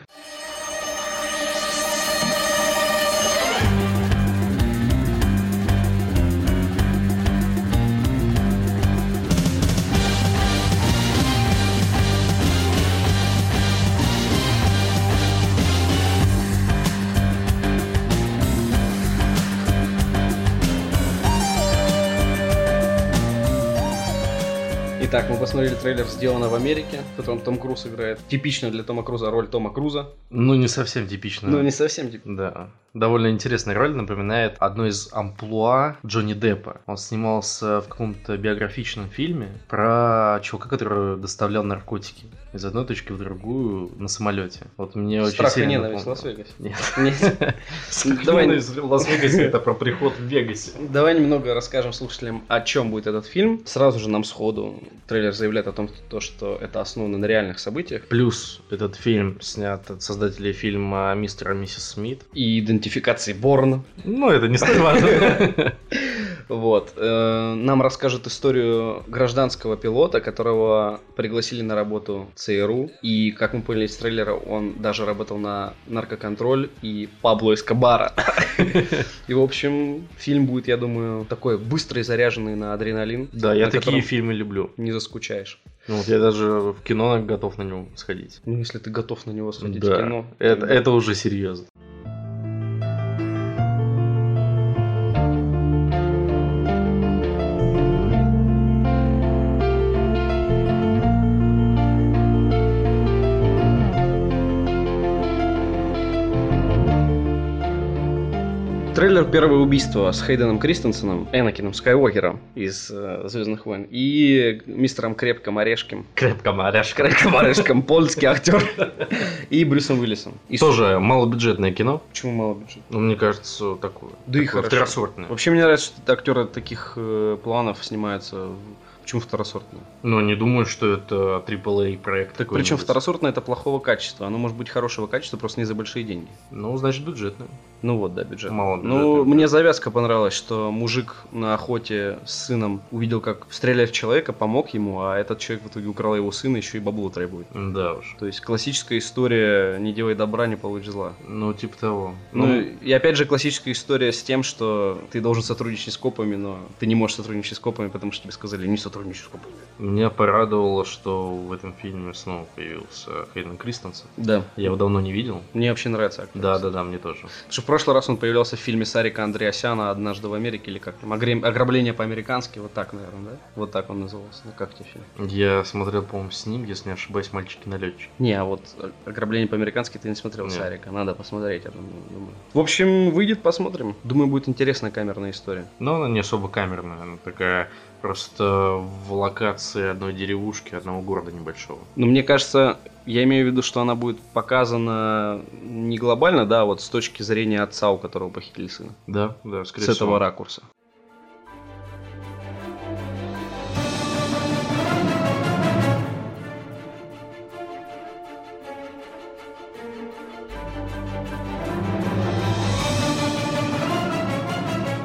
Итак, мы посмотрели трейлер «Сделано в Америке», в котором Том Круз играет. Типично для Тома Круза роль Тома Круза. Ну, не совсем типично. Ну, не совсем типа. Да. Довольно интересная роль, напоминает одно из амплуа Джонни Деппа. Он снимался в каком-то биографичном фильме про чувака, который доставлял наркотики из одной точки в другую на самолете. Вот мне очень Страх и сильно ненависть в напомнило. Лас-Вегасе. Нет. *laughs* Давай. В Лас-Вегасе это про приход в Вегасе. Давай немного расскажем слушателям, о чем будет этот фильм. Сразу же нам сходу трейлер заявляет о том, то, что это основано на реальных событиях. Плюс этот фильм снят от создателей фильма «Мистер и миссис Смит». И идентификации Борна. Ну, это не столь важно. *laughs* Вот. Э, Нам расскажет историю гражданского пилота, которого пригласили на работу ЦРУ. И, как мы поняли из трейлера, он даже работал на наркоконтроль и Пабло Эскобара. *laughs* И, в общем, фильм будет, я думаю, такой быстрый, заряженный на адреналин. Да, я такие фильмы люблю. Не заскучаешь. Ну, вот я даже в кино готов на него сходить. Ну, если ты готов на него сходить Да, в кино. это, это уже серьезно. Трейлер «Первое убийство» с Хейденом Кристенсеном, Энакином Скайуокером из «Звездных войн» и мистером Крепком Орешком. Крепко моряшка. Крепком Орешком, *laughs* польский актер. И Брюсом Уиллисом. И Тоже малобюджетное кино. Почему мало бюджета? Ну, мне кажется, такое. Да и хорошо. второсортное. Вообще мне нравится, что актеры таких э, планов снимаются. Почему второсортные? Но не думаю, что это AAA проект. Так причем второсортное это плохого качества. Оно может быть хорошего качества, просто не за большие деньги. Ну, значит, бюджетное. Ну вот, да, бюджет. Мало Ну, бюджетное. мне завязка понравилась, что мужик на охоте с сыном увидел, как стреляет в человека, помог ему, а этот человек в итоге украл его сына, еще и бабло требует. Да уж. То есть классическая история «не делай добра, не получишь зла». Ну, типа того. Ну, и опять же классическая история с тем, что ты должен сотрудничать с копами, но ты не можешь сотрудничать с копами, потому что тебе сказали не сотрудничай с копами. Меня порадовало, что в этом фильме снова появился Хейден Кристенсен. Да. Я его давно не видел. Мне вообще нравится актер. Да, да, да, мне тоже. Потому что прошлый раз он появлялся в фильме Сарика Андреасяна «Однажды в Америке» или как там, «Огрем- «Ограбление по-американски», вот так, наверное, да? Вот так он назывался. Ну, как тебе фильм? Я смотрел, по-моему, с ним, если не ошибаюсь, мальчики-налетчики. Не, а вот «Ограбление по-американски» ты не смотрел Нет. Сарика. Надо посмотреть, я думаю, думаю. В общем, выйдет, посмотрим. Думаю, будет интересная камерная история. Но она не особо камерная, она такая просто в локации одной деревушки, одного города небольшого. Но мне кажется, я имею в виду, что она будет показана не глобально, да, а вот с точки зрения отца, у которого похитили сына. Да, да, скорее с этого всего. ракурса.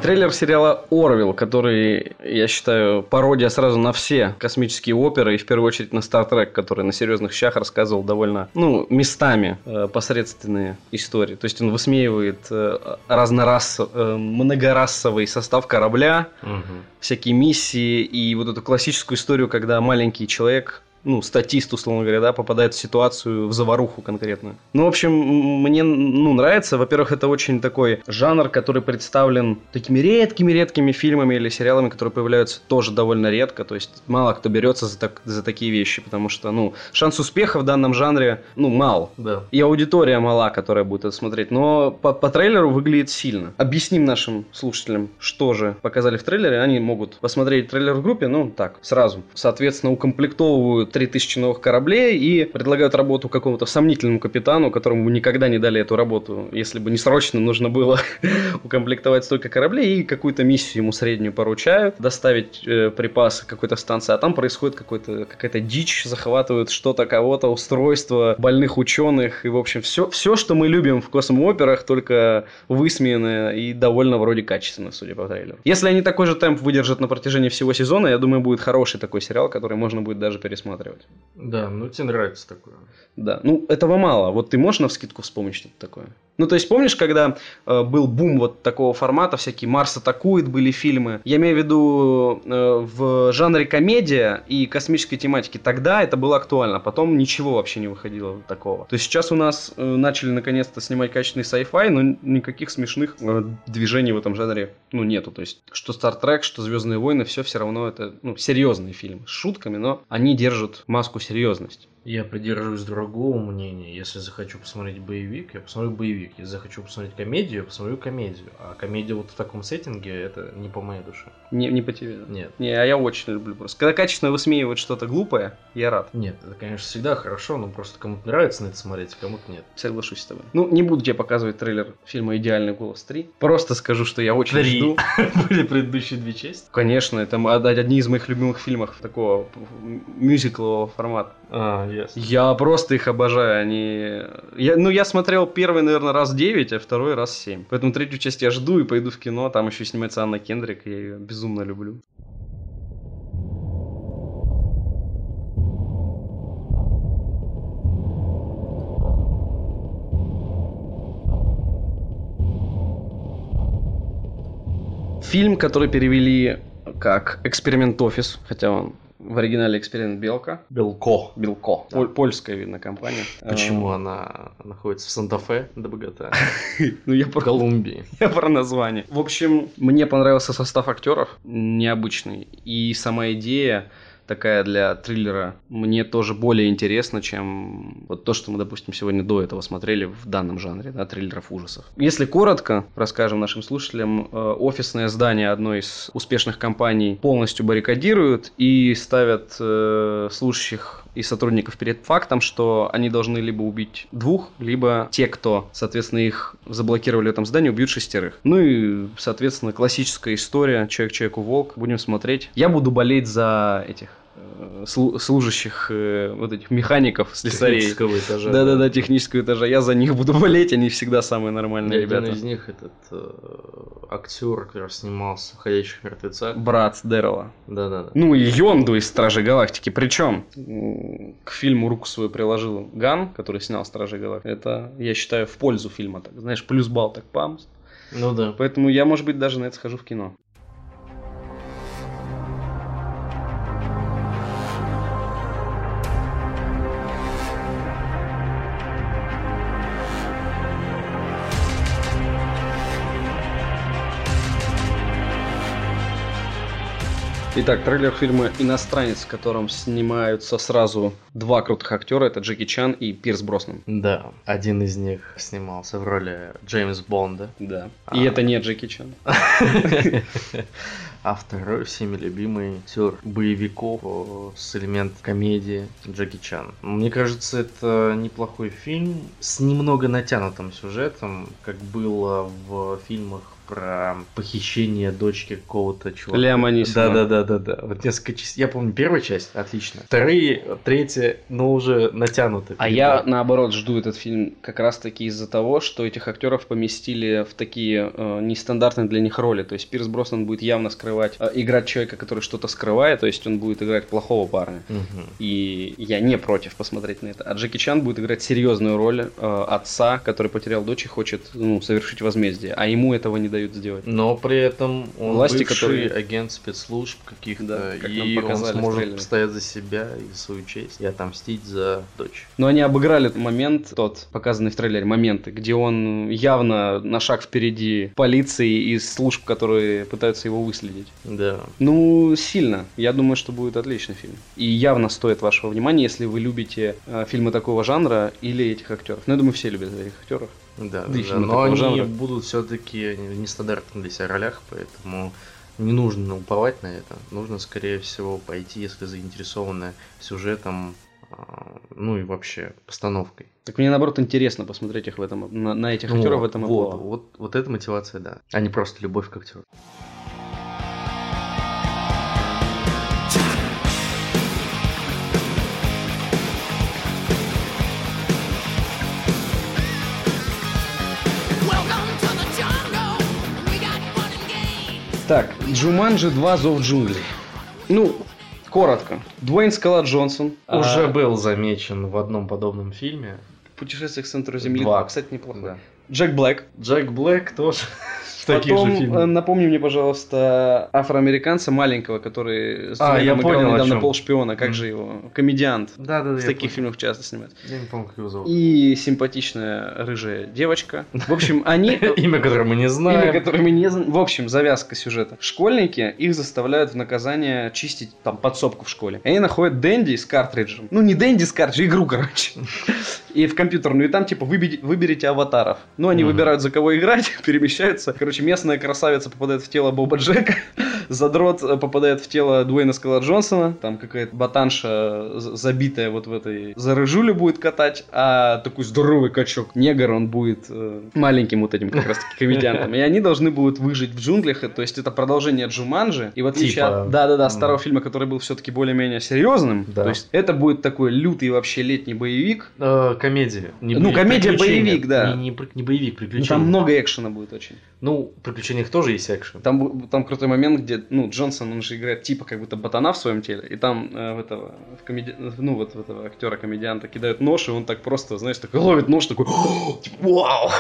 Трейлер сериала «Орвилл», который, я считаю, пародия сразу на все космические оперы, и в первую очередь на «Стартрек», который на серьезных щах рассказывал довольно, ну, местами э, посредственные истории. То есть он высмеивает э, разнорас... э, многорасовый состав корабля, Мгм. всякие миссии и вот эту классическую историю, когда маленький человек ну, статист, условно говоря, да, попадает в ситуацию, в заваруху конкретную. Ну, в общем, мне, ну, нравится. Во-первых, это очень такой жанр, который представлен такими редкими-редкими фильмами или сериалами, которые появляются тоже довольно редко. То есть мало кто берется за, так- за такие вещи, потому что, ну, шанс успеха в данном жанре, ну, мал. Да. И аудитория мала, которая будет это смотреть. Но по, по трейлеру выглядит сильно. Объясним нашим слушателям, что же показали в трейлере. Они могут посмотреть трейлер в группе, ну, так, сразу. Соответственно, укомплектовывают 3000 новых кораблей и предлагают работу какому-то сомнительному капитану, которому никогда не дали эту работу, если бы не срочно нужно было *laughs* укомплектовать столько кораблей, и какую-то миссию ему среднюю поручают, доставить э, припасы какой-то станции, а там происходит какой-то, какая-то дичь, захватывают что-то, кого-то, устройство, больных ученых, и, в общем, все, все, что мы любим в космооперах, только высмеянное и довольно вроде качественно, судя по трейлеру. Если они такой же темп выдержат на протяжении всего сезона, я думаю, будет хороший такой сериал, который можно будет даже пересматривать. Да, ну тебе нравится такое. Да, ну этого мало. Вот ты можешь на вскидку вспомнить что-то такое? Ну, то есть, помнишь, когда э, был бум вот такого формата, всякие «Марс атакует» были фильмы? Я имею в виду э, в жанре комедия и космической тематики. Тогда это было актуально, потом ничего вообще не выходило такого. То есть, сейчас у нас э, начали наконец-то снимать качественный sci-fi, но никаких смешных э, движений в этом жанре, ну, нету. То есть, что Star Trek, что Звездные войны, все все равно это, ну, серьезные фильмы с шутками, но они держат маску серьезности. Я придерживаюсь другого мнения. Если захочу посмотреть боевик, я посмотрю боевик. Если захочу посмотреть комедию, я посмотрю комедию. А комедия вот в таком сеттинге, это не по моей душе. Не, не по тебе. да? Нет. Не, а я очень люблю просто. Когда качественно высмеивают что-то глупое, я рад. Нет, это, конечно, всегда хорошо, но просто кому-то нравится на это смотреть, а кому-то нет. Соглашусь с тобой. Ну, не буду тебе показывать трейлер фильма «Идеальный голос 3». Просто скажу, что я очень Три. жду. *laughs* Были предыдущие две части? Конечно, это одни из моих любимых фильмов такого мюзиклового формата. А, ясно. Я просто их обожаю. Они... Я, ну, я смотрел первый, наверное, раз 9, а второй раз 7. Поэтому третью часть я жду и пойду в кино. Там еще снимается Анна Кендрик, я ее безумно люблю. Фильм, который перевели как «Эксперимент Офис», хотя он в оригинале «Эксперимент Белка». Белко. Белко. Да. Поль- Польская, видно, компания. Почему она находится в Санта-Фе, до Богата? Э, *laughs* Ну, я В про, Колумбии. *laughs* я про название. В общем, мне понравился состав актеров, необычный. И сама идея такая для триллера мне тоже более интересна, чем вот то, что мы, допустим, сегодня до этого смотрели в данном жанре, да, триллеров ужасов. Если коротко расскажем нашим слушателям, э, офисное здание одной из успешных компаний полностью баррикадируют и ставят э, служащих и сотрудников перед фактом, что они должны либо убить двух, либо те, кто, соответственно, их заблокировали в этом здании, убьют шестерых. Ну и, соответственно, классическая история «Человек человеку волк». Будем смотреть. Я буду болеть за этих служащих, э, вот этих механиков, слесарей. Технического этажа. Да-да-да, технического этажа. Я за них буду болеть, они всегда самые нормальные Один ребята. из них этот э, актер, который снимался в «Ходячих мертвецах». Брат Дэрила. Да-да-да. Ну и Йонду из Стражей Галактики. Причем к фильму руку свою приложил Ган, который снял Стражей Галактики. Это, я считаю, в пользу фильма. Так, знаешь, плюс балл так памс. Ну да. Поэтому я, может быть, даже на это схожу в кино. Итак, трейлер фильма «Иностранец», в котором снимаются сразу два крутых актера. Это Джеки Чан и Пирс Броснан. Да, один из них снимался в роли Джеймс Бонда. Да. А. И это не Джеки Чан. *laughs* А второй всеми любимый актер боевиков с элементом комедии Джеки Чан. Мне кажется, это неплохой фильм с немного натянутым сюжетом, как было в фильмах про похищение дочки какого-то чувака. Лиама Нисона. Да, да, да, да, да. Вот несколько частей. Я помню первая часть, отлично. Вторые, третья, но уже натянуты. А я, наоборот, жду этот фильм как раз-таки из-за того, что этих актеров поместили в такие э, нестандартные для них роли. То есть Пирс Броснан будет явно скрывать, э, играть человека, который что-то скрывает, то есть он будет играть плохого парня. Мгм. И я не против посмотреть на это. А Джеки Чан будет играть серьезную роль э, отца, который потерял дочь и хочет ну, совершить возмездие. А ему этого не дают сделать. Но при этом он Власти, бывший которые- агент спецслужб каких-то, Да, как и он сможет трейлере. постоять за себя и за свою честь и отомстить за дочь. Но они обыграли момент, тот, показанный в трейлере, моменты, где он явно на шаг впереди полиции и служб, которые пытаются его выследить. Да. Ну, сильно. Я думаю, что будет отличный фильм. И явно стоит вашего внимания, если вы любите э, фильмы такого жанра или этих актеров. Ну, я думаю, все любят этих актеров. Да, Да но они жанра. будут все-таки в нестандартных для себя ролях, поэтому не нужно уповать на это. Нужно, скорее всего, пойти, если заинтересованы сюжетом, а, ну и вообще постановкой. Так мне, наоборот, интересно посмотреть их в этом, на, на этих Ну, актеров в этом вот, амплуа. вот, вот эта мотивация, да. А не просто любовь к актеру. Так, Джуманджи 2 Зов джунглей. Ну, коротко. Дуэйн Скала Джонсон. Уже а, был замечен в одном подобном фильме. Путешествие к центру Земли Два. 2, кстати, неплохой. Да. Джек Блэк. Джек Блэк тоже таких Потом, же э, фильмах. напомни мне, пожалуйста, афроамериканца маленького, который с А, я играл понял, недавно пол шпиона, как Мгм. же его? Комедиант. Да, да, да. В я таких понял. фильмах часто снимает. Я не помню, как его зовут. И симпатичная рыжая девочка. В общем, *laughs* они... Имя, которое мы не Имя, знаем. которое мы не знаем. В общем, завязка сюжета. Школьники, их заставляют в наказание чистить там подсобку в школе. И они находят Дэнди с картриджем. Ну, не Дэнди с картриджем, игру, короче. *laughs* И в компьютерную. И там, типа, выбери- выберите аватаров. Ну, они выбирают, за кого играть, *laughs* перемещаются. Короче, местная красавица попадает в тело Боба Джека. *laughs* Задрот э, попадает в тело Дуэйна Скала Джонсона. Там какая-то ботанша з- забитая вот в этой за рыжулю будет катать. А такой здоровый качок, негр, он будет э, маленьким вот этим как раз таки комедиантом. И они должны будут выжить в джунглях. И, То есть это продолжение Джуманджи. И в отличие Типа, от да-да-да, старого фильма, который был все-таки более-менее серьезным, Да. то есть это будет такой лютый вообще летний боевик. Э, комедия. Не Ну, боевик, комедия, приключения. боевик, да. Не, не не боевик, Ну, приключения. там много экшена будет очень. Ну, в приключениях тоже есть экшен. Там, там крутой момент, где, ну, Джонсон, он же играет типа как будто ботана в своем теле, и там э, в этого, в комеди... ну, вот в этого актера-комедианта кидают нож, и он так просто, знаешь, такой ловит нож, такой, «О, типа, вау!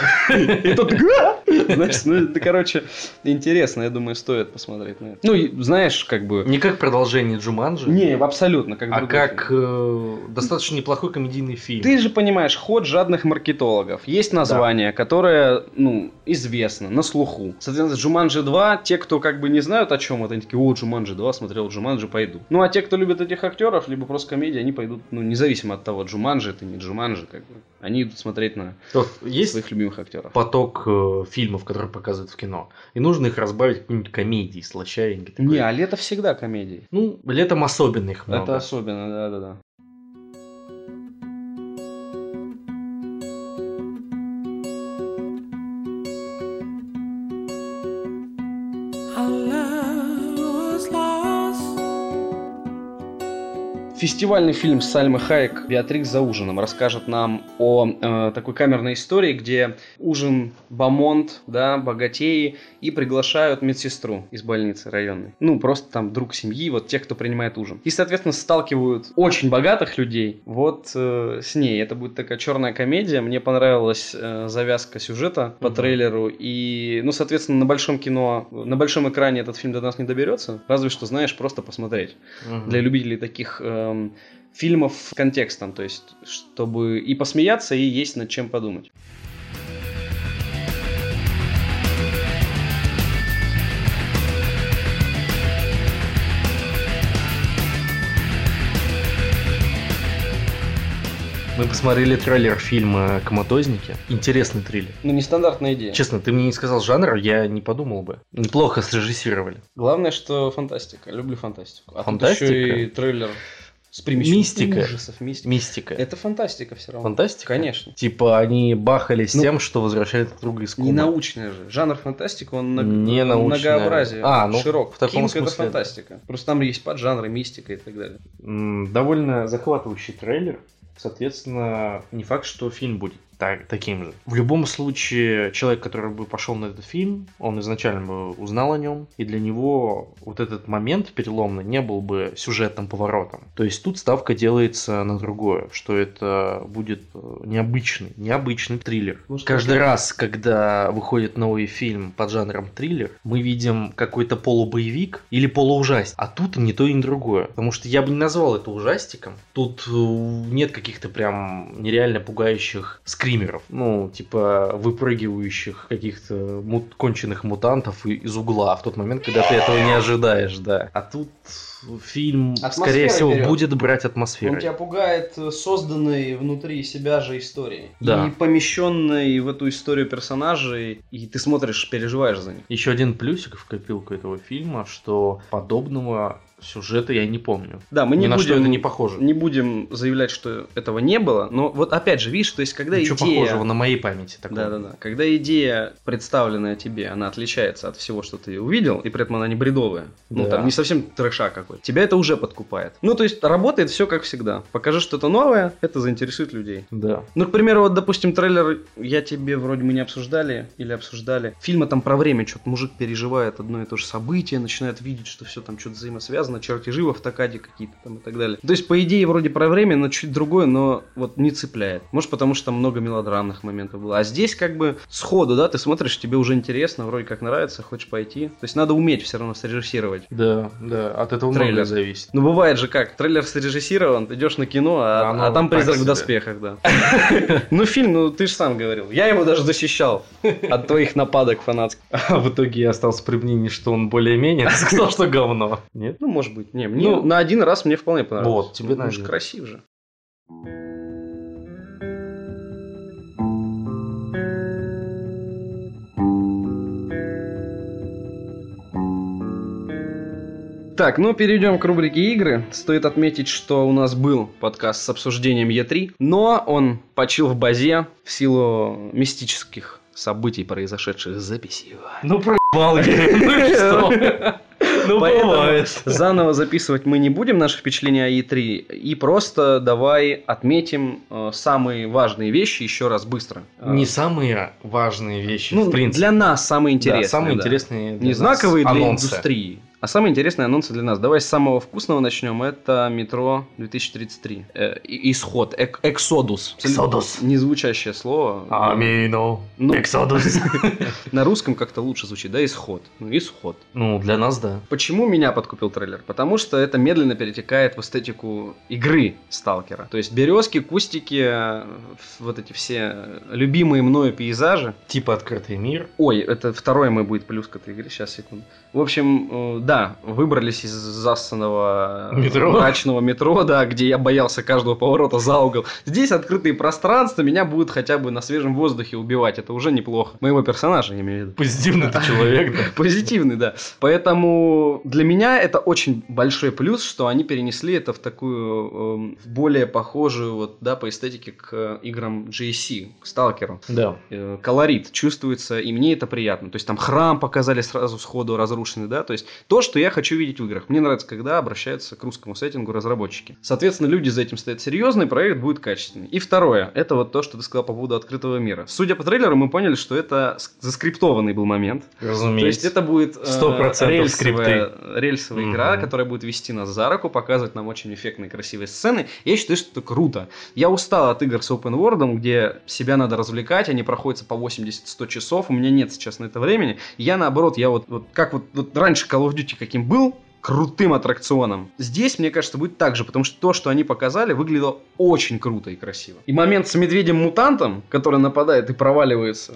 И тот «А!» знаешь, ну, это, короче, интересно, я думаю, стоит посмотреть на это. Ну, знаешь, как бы... Не как продолжение Джуманджи, Не, абсолютно, как а как э, достаточно неплохой комедийный фильм. Ты же понимаешь, ход жадных маркетологов. Есть название, которое, ну, известно, слуху. Соответственно, Джуманджи 2, те, кто как бы не знают о чем это, они такие, о, Джуманджи 2, смотрел Джуманджи, пойду. Ну, а те, кто любит этих актеров, либо просто комедии, они пойдут, ну, независимо от того, Джуманджи это не Джуманджи, как бы. Они идут смотреть на есть своих любимых актеров. поток э, фильмов, которые показывают в кино, и нужно их разбавить какой-нибудь комедией, слащавенькой. такой. Не, а лето всегда комедии. Ну, летом особенно их много. Это особенно, да-да-да. Фестивальный фильм Сальмы Хайек «Беатрикс за ужином» расскажет нам о э, такой камерной истории, где ужин бомонд, да, богатеи, и приглашают медсестру из больницы районной. Ну, просто там друг семьи, вот тех, кто принимает ужин. И, соответственно, сталкивают очень богатых людей вот э, с ней. Это будет такая черная комедия. Мне понравилась э, завязка сюжета по Мгм. трейлеру. И, ну, соответственно, на большом кино, на большом экране этот фильм до нас не доберется. Разве что, знаешь, просто посмотреть Мгм. для любителей таких эм, фильмов с контекстом, то есть чтобы и посмеяться, и есть над чем подумать. Мы посмотрели трейлер фильма «Коматозники». Интересный триллер. Ну, нестандартная идея. Честно, ты мне не сказал жанр, я не подумал бы. Неплохо срежиссировали. Главное, что фантастика. Люблю фантастику. А Фантастика? еще и трейлер с примесью Мистика. ужасов, мистика. Мистика. Это фантастика все равно. Фантастика? Конечно. Типа они бахались Ну, тем, что возвращают друг друга из комы. Не научная же. Жанр фантастика, он наг- Не многообразие, А, ну, широк. в таком Кинг смысле, это фантастика. Просто там есть поджанры, мистика и так далее. Довольно захватывающий трейлер. Соответственно, не факт, что фильм будет так- таким же. В любом случае, человек, который бы пошел на этот фильм, он изначально бы узнал о нем, и для него вот этот момент переломный не был бы сюжетным поворотом. То есть тут ставка делается на другое, что это будет э, необычный, необычный триллер. Ну, Каждый раз, когда выходит новый фильм под жанром триллер, мы видим какой-то полубоевик или полуужастик. А тут не то и не другое. Потому что я бы не назвал это ужастиком. Тут э, нет каких-то прям нереально пугающих скримеров. Ну, типа выпрыгивающих каких-то мут- конченых мутантов из угла в тот момент, когда ты этого не ожидаешь, да. А тут фильм, скорее Атмосфера всего, берет. будет брать Он атмосферу. тебя пугает э, созданной внутри себя же историей. Да. И помещенной в эту историю персонажей. И ты смотришь, переживаешь за них. Еще один плюсик в копилку этого фильма, что подобного сюжета я не помню. Да, мы Ни не на будем, что это не похоже. не будем заявлять, что этого не было. Но вот опять же, видишь, то есть когда Ничего идея... похожего на моей памяти такого. Да, да, да. Когда идея, представленная тебе, она отличается от всего, что ты увидел, и при этом она не бредовая. Ну, Да. там не совсем трэша какой. Тебя это уже подкупает. Ну, то есть работает все как всегда. Покажи что-то новое, это заинтересует людей. Да. Ну, к примеру, вот, допустим, трейлер я тебе вроде мы не обсуждали или обсуждали. Фильмы там про время, что-то мужик переживает одно и то же событие, начинает видеть, что все там что-то взаимосвязано. Показано, чертежи в автокаде какие-то там и так далее. То есть, по идее, вроде про время, но чуть другое, но вот не цепляет. Может, потому что там много мелодрамных моментов было. А здесь как бы сходу, да, ты смотришь, тебе уже интересно, вроде как нравится, хочешь пойти. То есть, надо уметь все равно срежиссировать. Да, да, от этого Трейлер. зависит. Ну, бывает же как, трейлер срежиссирован, ты идешь на кино, а, Оно а там призрак в доспехах, да. *laughs* Ну, фильм, ну, ты же сам говорил. Я его даже защищал от твоих нападок фанатских. А в итоге я остался при мнении, что он более-менее, *laughs* сказал, что говно. Нет? Ну, может быть. Не, мне Ну, на один раз мне вполне понравилось. вот, тебе Ну, один. красив же. Так, ну перейдем к рубрике игры. Стоит отметить, что у нас был подкаст с обсуждением Е3, но он почил в базе в силу мистических событий, произошедших за PCU. Ну, проебал я. Ну что? *laughs* Ну, Поэтому бывает. Заново записывать мы не будем наши впечатления о E3, и просто давай отметим э, самые важные вещи еще раз быстро. Э, Не самые важные вещи, ну, в принципе. для нас самые Да, интересные. самые да. интересные для Не знаковые для анонсы. индустрии, а самые интересные анонсы для нас. Давай с самого вкусного начнем. Это метро 2033. Э, исход. Эк- Эксодус. Эксодус. Незвучащее слово. Амино. Ну. Эксодус. *laughs* На русском как-то лучше звучит, да? Исход. Ну, исход. Ну, для нас, да. Почему меня подкупил трейлер? Потому что это медленно перетекает в эстетику игры Сталкера. То есть березки, кустики, э, вот эти все любимые мною пейзажи. Типа открытый мир. Ой, это второй мой будет плюс к этой игре, сейчас, секунду. В общем, э, да, выбрались из засанного э, Метро. мрачного метро, да, где я боялся каждого поворота за угол. Здесь открытые пространства, меня будут хотя бы на свежем воздухе убивать, это уже неплохо. Моего персонажа, я имею в виду. Позитивный ты человек, да. *laughs* Позитивный, да. Поэтому для меня это очень большой плюс, что они перенесли это в такую эм, в более похожую вот да по эстетике к играм GSC, к Сталкеру. Да. Э, Колорит чувствуется, и мне это приятно. То есть там храм показали сразу сходу разрушенный, да. То есть то, что я хочу видеть в играх. Мне нравится, когда обращаются к русскому сеттингу разработчики. Соответственно, люди за этим стоят серьезный, проект будет качественный. И второе, это вот то, что ты сказал по поводу открытого мира. Судя по трейлеру, мы поняли, что это ск- заскриптованный был момент. Разумеется. То есть это будет э, 100% рельсовая, рельсовая Мгм. игра, которая будет вести нас за руку, показывать нам очень эффектные, красивые сцены. Я считаю, что это круто. Я устал от игр с open world, где себя надо развлекать, они проходятся по 80-100 часов, у меня нет сейчас на это времени. Я наоборот, я вот, вот как вот, вот раньше Call of Duty каким был, крутым аттракционом. Здесь, мне кажется, будет так же, потому что то, что они показали, выглядело очень круто и красиво. И момент с медведем-мутантом, который нападает и проваливается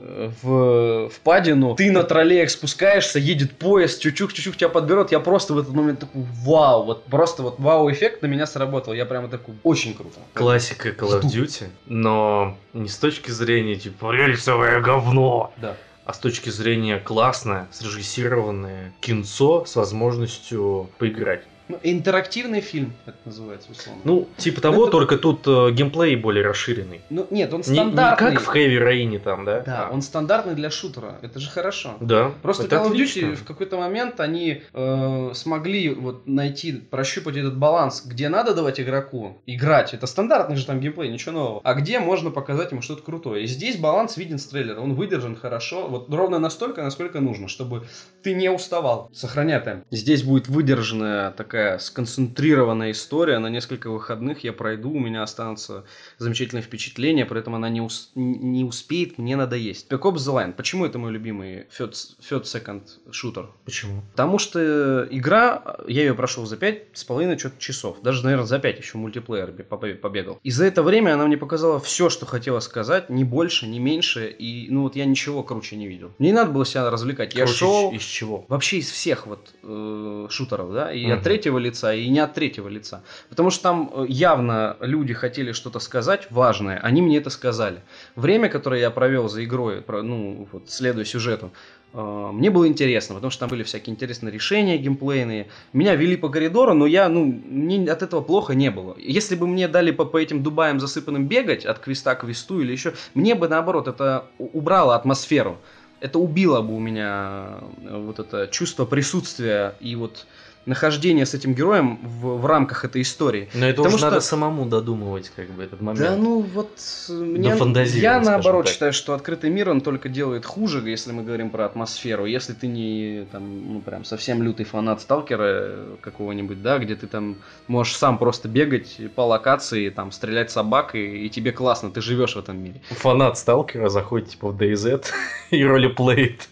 э, в впадину, ты на троллеях спускаешься, едет поезд, чучук-чучук тебя подберет, я просто в этот момент такой, вау, вот просто вот вау-эффект на меня сработал, я прямо такой, очень круто. Классика Call of Duty, но не с точки зрения типа рельсовое говно, Да. А с точки зрения классное, срежиссированное кинцо с возможностью поиграть. Ну, интерактивный фильм, это называется условно. Ну, типа того, Это- только тут э, геймплей более расширенный. ну нет, он Не, не стандартный. как в Heavy Rain там, да? Да, А. он стандартный для шутера, это же хорошо. Да. Просто это Call of. Duty в какой-то момент они э, смогли вот найти, прощупать этот баланс, где надо давать игроку играть. Это стандартный же там геймплей, ничего нового. А где можно показать ему что-то крутое. И здесь баланс виден с трейлера. Он выдержан хорошо, вот ровно настолько, насколько нужно, чтобы ты не уставал. Сохраняй темп. Здесь будет выдержанная такая сконцентрированная история. На несколько выходных я пройду, у меня останутся замечательные впечатления, при этом она не, ус- не успеет мне надоесть. Spec Ops The Line. Почему это мой любимый third, third second шутер? Почему? Потому что игра, я ее прошел за пять с половиной часов. Даже, наверное, за 5 еще мультиплеер побе- побегал. И за это время она мне показала все, что хотела сказать, ни больше, ни меньше. И, ну, вот я ничего круче не видел. Мне не надо было себя развлекать. Я Короче, шел... Из чего? Вообще из всех вот э, шутеров, да, и Мгм. от третьего лица, и не от третьего лица. Потому что там э, явно люди хотели что-то сказать важное, они мне это сказали. Время, которое я провел за игрой, ну, вот, следуя сюжету, э, мне было интересно, потому что там были всякие интересные решения геймплейные. Меня вели по коридору, но я, ну, мне от этого плохо не было. Если бы мне дали по, по этим Дубаям засыпанным бегать от квеста к квесту или еще, мне бы наоборот это убрало атмосферу это убило бы у меня э, вот это чувство присутствия и вот нахождение с этим героем в, в рамках этой истории. Но это Потому уже надо что- самому додумывать, как бы, этот момент. Да, ну вот э, мне- я наоборот так. считаю, что открытый мир он только делает хуже, если мы говорим про атмосферу. Если ты не там, ну прям совсем лютый фанат сталкера какого-нибудь, да, где ты там можешь сам просто бегать по локации, там стрелять собак, и, и тебе классно, ты живешь в этом мире. Фанат Сталкера заходит типа в DayZ *laughs* и ролеплеит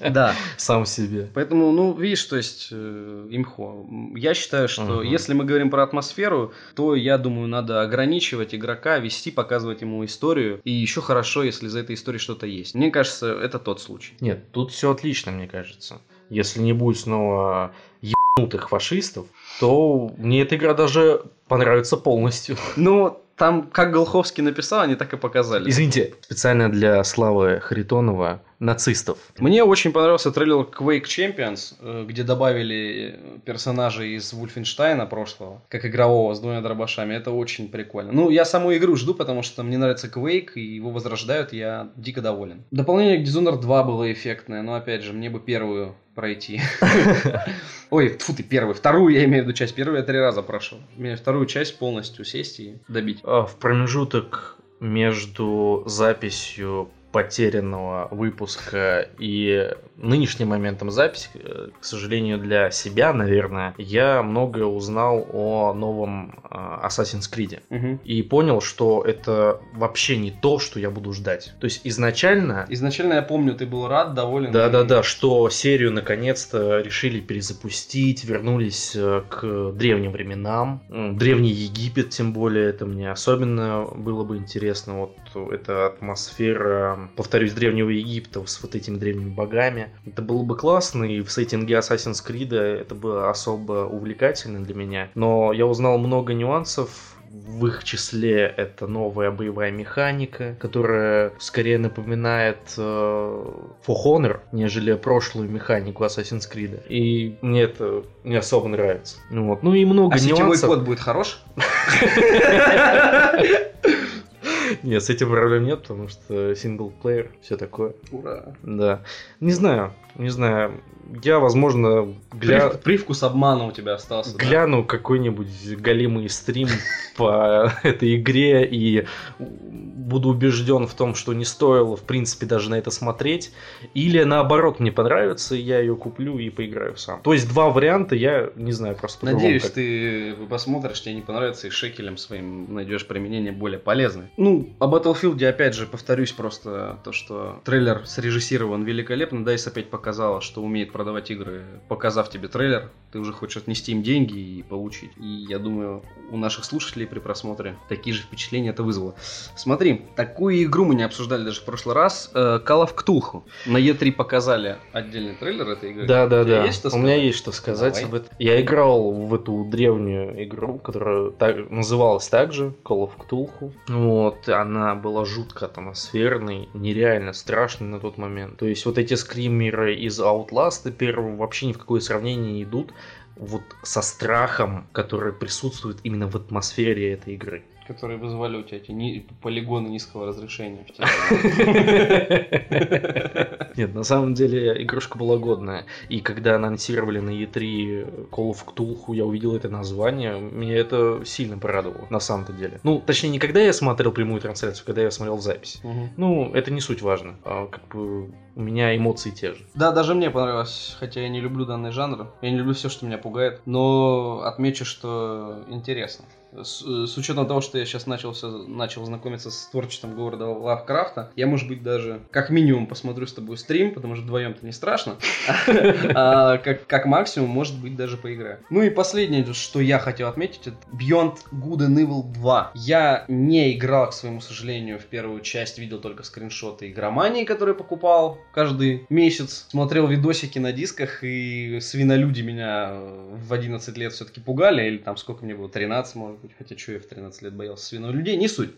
Да. *laughs* сам себе. Поэтому, ну, видишь, то есть, э, имхо. Я считаю, что Мгм. если мы говорим про атмосферу, то, я думаю, надо ограничивать игрока, вести, показывать ему историю. И еще хорошо, если за этой историей что-то есть. Мне кажется, это тот случай. Нет, тут все отлично, мне кажется. Если не будет снова ебанутых фашистов, то мне эта игра даже понравится полностью. Ну, там, как Голховский написал, они так и показали. Извините, специально для Славы Харитонова нацистов. Мне очень понравился трейлер Quake Champions, э, где добавили персонажей из Вульфенштейна прошлого, как игрового, с двумя дробашами. Это очень прикольно. Ну, я саму игру жду, потому что мне нравится Quake, и его возрождают, я дико доволен. Дополнение к Dishonored 2 было эффектное, но, опять же, мне бы первую пройти. *laughs* Ой, тьфу ты, первую. Вторую я имею в виду часть. Первую я три раза прошел. Мне вторую часть полностью сесть и добить. А, В промежуток между записью потерянного выпуска и нынешним моментом записи, э, к сожалению, для себя, наверное, я многое узнал о новом э, Assassin's Creed. Мгм. И понял, что это вообще не то, что я буду ждать. То есть изначально Изначально я помню, ты был рад, доволен. да-да-да, что серию наконец-то решили перезапустить, вернулись э, к древним временам. Древний Египет, тем более, это мне особенно было бы интересно. Вот эта атмосфера, повторюсь, Древнего Египта с вот этими древними богами. Это было бы классно, и в сеттинге Assassin's Creed это было особо увлекательно для меня. Но я узнал много нюансов, в их числе это новая боевая механика, которая скорее напоминает э, For Honor, нежели прошлую механику Assassin's Creed. И мне это не особо нравится. Ну, вот. ну и много А сетевой нюансов. код будет хорош? *laughs* *laughs* Нет, с этим проблем нет, потому что синглплеер, все такое. Ура. Да. Не знаю, не знаю. Я, возможно, гля... Прив- Привкус обмана у тебя остался. да? гляну какой-нибудь галимый стрим *laughs* по этой игре и буду убежден в том, что не стоило, в принципе, даже на это смотреть. Или наоборот, мне понравится, и я ее куплю и поиграю сам. То есть два варианта, я не знаю, просто Надеюсь, как. ты посмотришь, тебе не понравится, и шекелем своим найдешь применение более полезное. Ну, о Battlefield, опять же, повторюсь просто то, что трейлер срежиссирован великолепно. Дайс опять показала, что умеет продавать игры, показав тебе трейлер. Ты уже хочешь отнести им деньги и получить. И я думаю, у наших слушателей при просмотре такие же впечатления это вызвало. Смотри, такую игру мы не обсуждали даже в прошлый раз. Э, Call of Cthulhu. На E3 показали отдельный трейлер этой игры. Да, да, да. У меня есть что сказать об этом. Я играл в эту древнюю игру, которая так- называлась также Call of Cthulhu. Вот, она была жутко атмосферной, нереально страшной на тот момент. То есть вот эти скримеры из Outlast первого вообще ни в какое сравнение не идут вот со страхом, который присутствует именно в атмосфере этой игры. Которые вызвали у тебя эти ни- полигоны низкого разрешения. в. *laughs* Нет, на самом деле игрушка была годная. И когда анонсировали на E3 Call of Cthulhu, я увидел это название, меня это сильно порадовало, на самом-то деле. Ну, точнее, не когда я смотрел прямую трансляцию, когда я смотрел запись. Ну, это не суть важно. А, как бы у меня эмоции те же. Да, даже мне понравилось, хотя я не люблю данный жанр. Я не люблю все, что меня пугает. Но отмечу, что интересно. С, с учетом того, что я сейчас начался, начал знакомиться с творчеством города Лавкрафта, я, может быть, даже как минимум посмотрю с тобой стрим, потому что вдвоем-то не страшно. *laughs* А как максимум, может быть, даже поиграю. Ну и последнее, что я хотел отметить, это Beyond Good and Evil 2. Я не играл, к своему сожалению, в первую часть, видел только скриншоты игромании, которые покупал каждый месяц. Смотрел видосики на дисках, и свинолюди меня в 11 лет все-таки пугали, или там сколько мне было, 13, может быть, хотя что я в 13 лет боялся свинолюдей, не суть.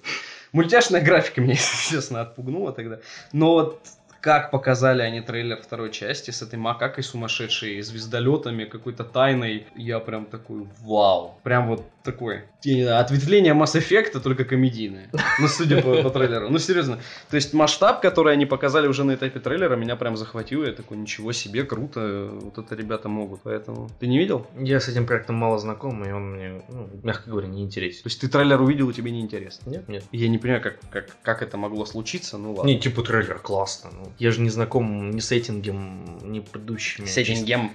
Мультяшная графика меня, *laughs* естественно, отпугнула тогда. Но вот как показали они трейлер второй части с этой макакой сумасшедшей, звездолетами, какой-то тайной, я прям такой, вау. Прям вот такой, я не знаю, ответвление Mass Effect, только комедийное. Ну, судя по, по трейлеру. Ну, серьезно. То есть масштаб, который они показали уже на этапе трейлера, меня прям захватил. Я такой, ничего себе, круто. Вот это ребята могут. Поэтому... Ты не видел? Я с этим проектом мало знаком, и он мне, ну, мягко говоря, не интересен. То есть ты трейлер увидел, и тебе не интересно? Нет, нет. Я не понимаю, как, как, как это могло случиться, ну ладно. Не, типа трейлер классно. Ну, я же не знаком ни с сеттингом, ни предыдущими. Сеттингем.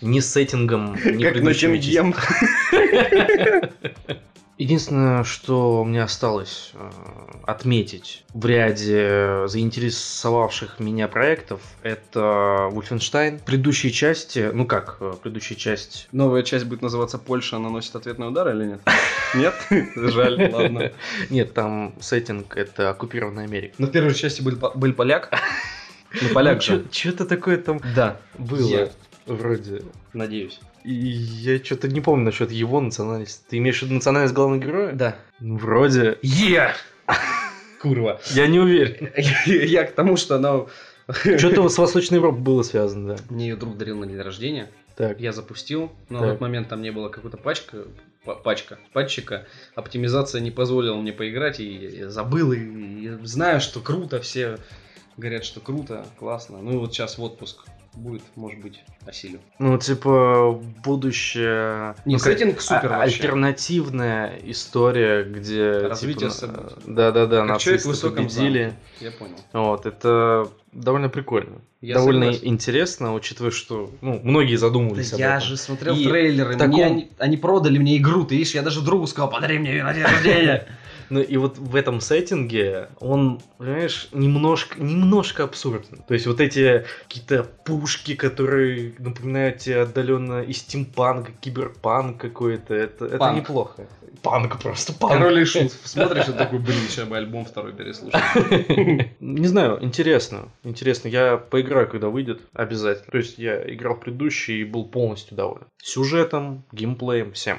Ни с сеттингом, ни Как предыдущими ем. *laughs* Единственное, что мне осталось э, отметить в ряде заинтересовавших меня проектов, это Wolfenstein. Предыдущие части, ну как, э, предыдущая часть... Новая часть будет называться «Польша наносит ответный удар» или нет? *laughs* Нет? Жаль, ладно. Нет, там сеттинг это оккупированная Америка. Но в первой части был, был поляк. *laughs* Ну, поляк же. Что-то такое там было. Вроде. надеюсь. И я что-то не помню насчет его национальности. Ты имеешь в виду национальность главного героя? Да. Ну, вроде. Е! *laughs* Курва. Я не уверен. *laughs* Я к тому, что она... *laughs* Что-то с Восточной Европой было связано, да. Мне ее друг дарил на день рождения. Так. Я запустил, но Так. в тот момент там не было какой-то пачка, па- пачка, патчика. Оптимизация не позволила мне поиграть, и я забыл, и, и знаю, что круто, все говорят, что круто, классно. Ну и вот сейчас в отпуск будет, может быть, осилю. Ну, типа, будущее... Не, ну, сеттинг супер а- вообще. Альтернативная история, где... Развитие типа, событий. Да-да-да, нацисты победили. Я понял. Вот, это довольно прикольно. Я довольно согласен. интересно, учитывая, что ну, многие задумывались об я этом. же смотрел И трейлеры, таком- мне они, они продали мне игру, ты видишь, я даже другу сказал, подари мне ее на день рождения. *laughs* Ну и вот в этом сеттинге он, понимаешь, немножко, немножко абсурден. То есть вот эти какие-то пушки, которые напоминают тебе отдаленно и стимпанк, и киберпанк какой-то, это, это Панк. неплохо. Панк просто, панк. Король и шут. *laughs* Смотришь, и такой, блин, сейчас бы альбом второй переслушать. *laughs* Не знаю, интересно. Интересно, я поиграю, когда выйдет, обязательно. То есть я играл в предыдущий и был полностью доволен. Сюжетом, геймплеем, всем.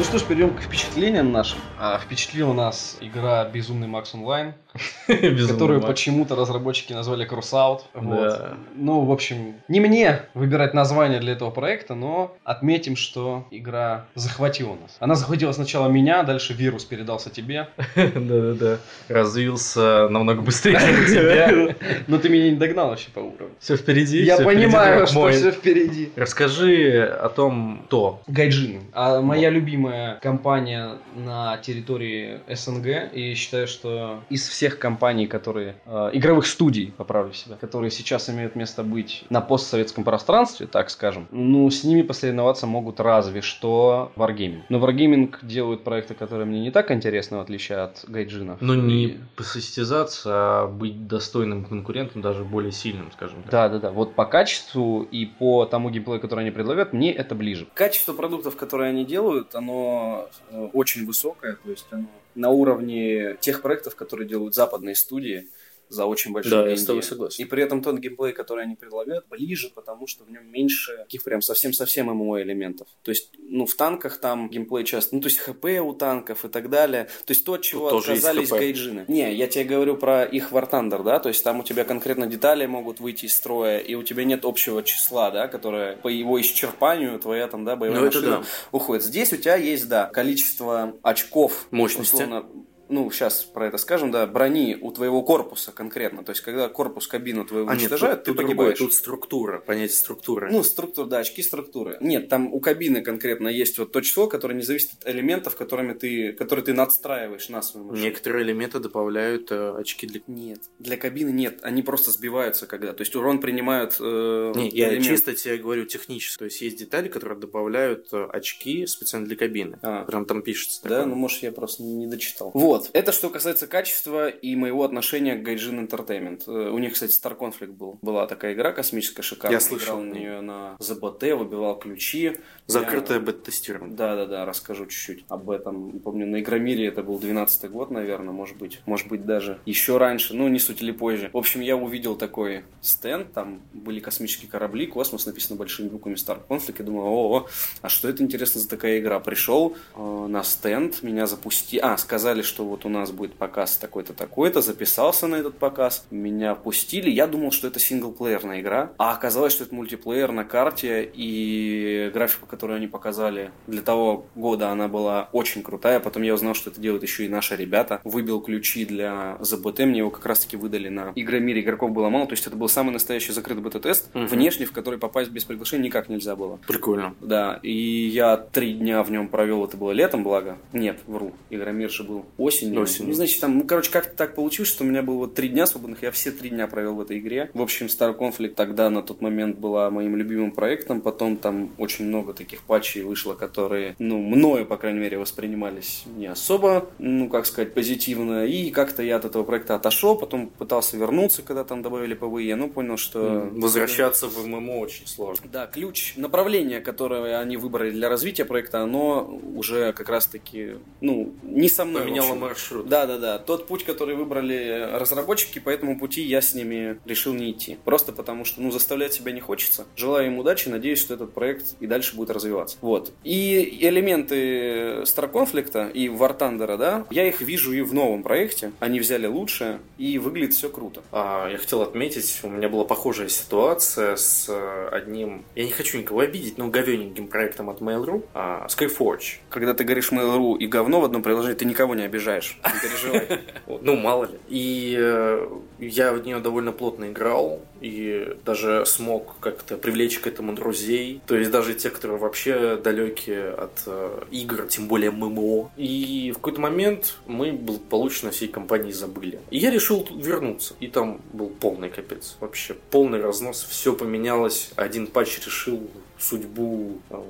Ну что ж, перейдем к впечатлениям нашим. А впечатлила нас игра Безумный Макс Онлайн, *laughs* которую почему-то разработчики назвали Crossout. Вот. Ну, в общем, не мне выбирать название для этого проекта, но отметим, что игра захватила нас. Она захватила сначала меня, дальше вирус передался тебе. *laughs* Да-да-да. Развился намного быстрее, чем тебя. *laughs* Но ты меня не догнал вообще по уровню. Все впереди. Я понимаю, что все впереди. Расскажи о том, кто. Гайджины. А моя любимая компания на территории СНГ, и считаю, что из всех компаний, которые... э, игровых студий, поправлю себя, которые сейчас имеют место быть на постсоветском пространстве, так скажем, ну, с ними посоревноваться могут разве что Wargaming. Но Wargaming делают проекты, которые мне не так интересны, в отличие от Гайджинов. Ну, не посостязаться, а быть достойным конкурентом, даже более сильным, скажем так. Да, да, да. Вот по качеству и по тому геймплею, который они предлагают, мне это ближе. Качество продуктов, которые они делают, оно э, очень высокое, то есть оно на уровне тех проектов, которые делают западные студии за очень большие Да, я деньги. с тобой согласен. И при этом тот геймплей, который они предлагают, ближе, потому что в нем меньше таких прям совсем-совсем ММО элементов. То есть, ну, в танках там геймплей часто, ну, то есть ХП у танков и так далее. То есть то, от чего есть отказались гайджины. Не, я тебе говорю про их War Thunder, да, то есть там у тебя конкретно детали могут выйти из строя, и у тебя нет общего числа, да, которое по его исчерпанию твоя там, да, боевая Ну, машина да. уходит. Здесь у тебя есть, да, количество очков. Мощности. условно, ну, сейчас про это скажем, да, брони у твоего корпуса конкретно. То есть, когда корпус кабину твою А нет, уничтожают, тут, ты тут другое, погибаешь. тут структура, понятие структуры. Ну, структура, да, очки структуры. Нет, там у кабины конкретно есть вот то число, которое не зависит от элементов, которыми ты, которые ты надстраиваешь на свою машину. Некоторые элементы добавляют э, очки для... Нет, для кабины нет, они просто сбиваются когда. То есть урон принимают э, Не, я элемент. чисто тебе говорю технически. То есть есть детали, которые добавляют э, очки специально для кабины. А. Прям там пишется. Да, такое. ну может я просто не дочитал. Вот, Вот. Это что касается качества и моего отношения к Gaijin Entertainment. Э, У них, кстати, Star Conflict был. Была такая игра космическая, шикарная. Я слышал. Играл на нее на ЗБТ, выбивал ключи. Закрытое Я- бета-тестирование. Да, да, да, расскажу чуть-чуть об этом. Помню, на Игромире это был 12 год, наверное, может быть. Может быть, даже еще раньше, ну, не суть или позже. В общем, я увидел такой стенд, там были космические корабли, космос написано большими буквами Star Conflict. Я думаю, о, а что это интересно за такая игра? Пришел э, на стенд, меня запустили. А, сказали, что вот у нас будет показ такой-то, такой-то. Записался на этот показ. Меня пустили. Я думал, что это синглплеерная игра. А оказалось, что это мультиплеер на карте. И графику, которую они показали для того года, она была очень крутая. Потом я узнал, что это делают еще и наши ребята. Выбил ключи для ЗБТ. Мне его как раз-таки выдали на Игромире. Игроков было мало. То есть это был самый настоящий закрытый бета-тест. Мгм. Внешне, в который попасть без приглашения никак нельзя было. Прикольно. Да, и я три дня в нем провел, это было летом, благо. Нет, вру, Игромир же был осенью. Осенью. Ну, значит, там, ну, короче, как-то так получилось, что у меня было вот три дня свободных, я все три дня провел в этой игре. В общем, Star Conflict тогда на тот момент была моим любимым проектом, потом там очень много таких патчей вышло, которые, ну, мною, по крайней мере, воспринимались не особо, ну, как сказать, позитивно, и как-то я от этого проекта отошел, потом пытался вернуться, когда там добавили PvE, ну, понял, что... Возвращаться в MMO очень сложно. Да, ключ, направление, которое они выбрали для развития проекта, оно уже как раз-таки, ну, не со мной. Поменяло. Маршрут. Да, да, да. Тот путь, который выбрали разработчики, по этому пути я с ними решил не идти. Просто потому что, ну, заставлять себя не хочется. Желаю им удачи, надеюсь, что этот проект и дальше будет развиваться. Вот. И элементы Star Conflict и War Thunder, да, я их вижу и в новом проекте. Они взяли лучшее, и выглядит все круто. А, я хотел отметить, у меня была похожая ситуация с э, одним, я не хочу никого обидеть, но говененьким проектом от Mail.ru, а, Skyforge. Когда ты говоришь Mail.ru и говно в одном приложении, ты никого не обижаешь. Не переживай. *laughs* Ну, мало ли. И э, я в нее довольно плотно играл, и даже смог как-то привлечь к этому друзей. То есть даже те, которые вообще далекие от э, игр, тем более ММО. И в какой-то момент мы благополучно всей компании забыли. И я решил вернуться. И там был полный капец. Вообще полный разнос. Все поменялось. Один патч решил судьбу э,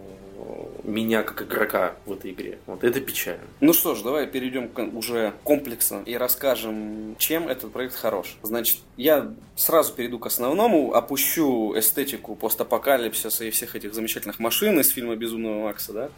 меня как игрока в этой игре. Вот это печально. Ну что ж, давай перейдем уже комплексно и расскажем, чем этот проект хорош. Значит, я сразу перейду к основному, опущу эстетику постапокалипсиса и всех этих замечательных машин из фильма «Безумного Макса», да,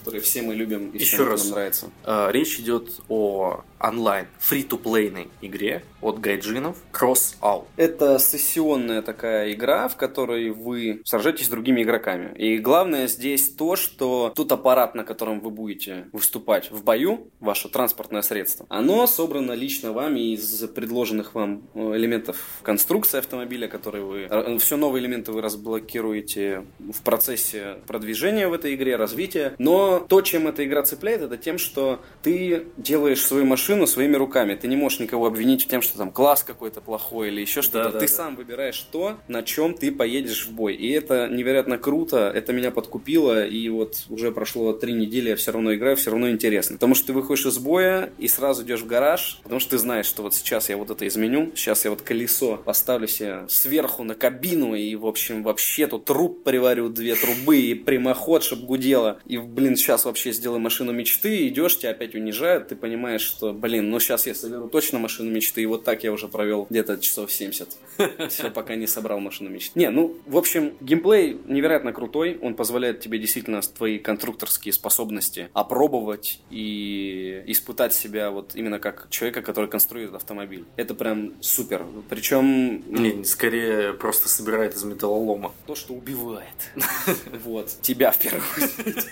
которые все мы любим и Еще раз. нам нравится. А, Речь идет о онлайн фри-то-плейной игре от гайджинов Cross Out. Это сессионная такая игра, в которой вы сражаетесь с другими игроками. И главное здесь то, что тот аппарат, на котором вы будете выступать в бою, ваше транспортное средство, оно собрано лично вами из предложенных вам э, элементов конструкции автомобиля, которые вы... Все новые элементы вы разблокируете в процессе продвижения в этой игре, развития. Но то, чем эта игра цепляет, это тем, что ты делаешь свою машину своими руками. Ты не можешь никого обвинить в тем, что там класс какой-то плохой или еще что-то. Да-да-да. ты сам выбираешь то, на чем ты поедешь в бой. И это невероятно круто, это меня подкупило, и вот уже прошло три недели, я все равно играю, все равно интересно. Потому что ты выходишь из боя и сразу идешь в гараж, потому что ты знаешь, что вот сейчас я вот это изменю, сейчас я вот колесо поставлю себе сверху на кабину, и, в общем, вообще тут труб приварю, две трубы, и прямоход, чтобы гудело. И, блин, сейчас вообще сделаю машину мечты, идешь, тебя опять унижают, ты понимаешь, что, блин, ну сейчас я соберу точно машину мечты, и вот так я уже провел где-то часов 70. *laughs* Все, пока не собрал машину мечты. Не, ну, в общем, геймплей невероятно крутой, он позволяет тебе действительно твои конструкторские способности опробовать и испытать себя вот именно как человека, который конструирует автомобиль. Это прям супер. Причем Не, скорее просто собирает из металлолома. то, что убивает. *laughs* Вот. Тебя в первую очередь.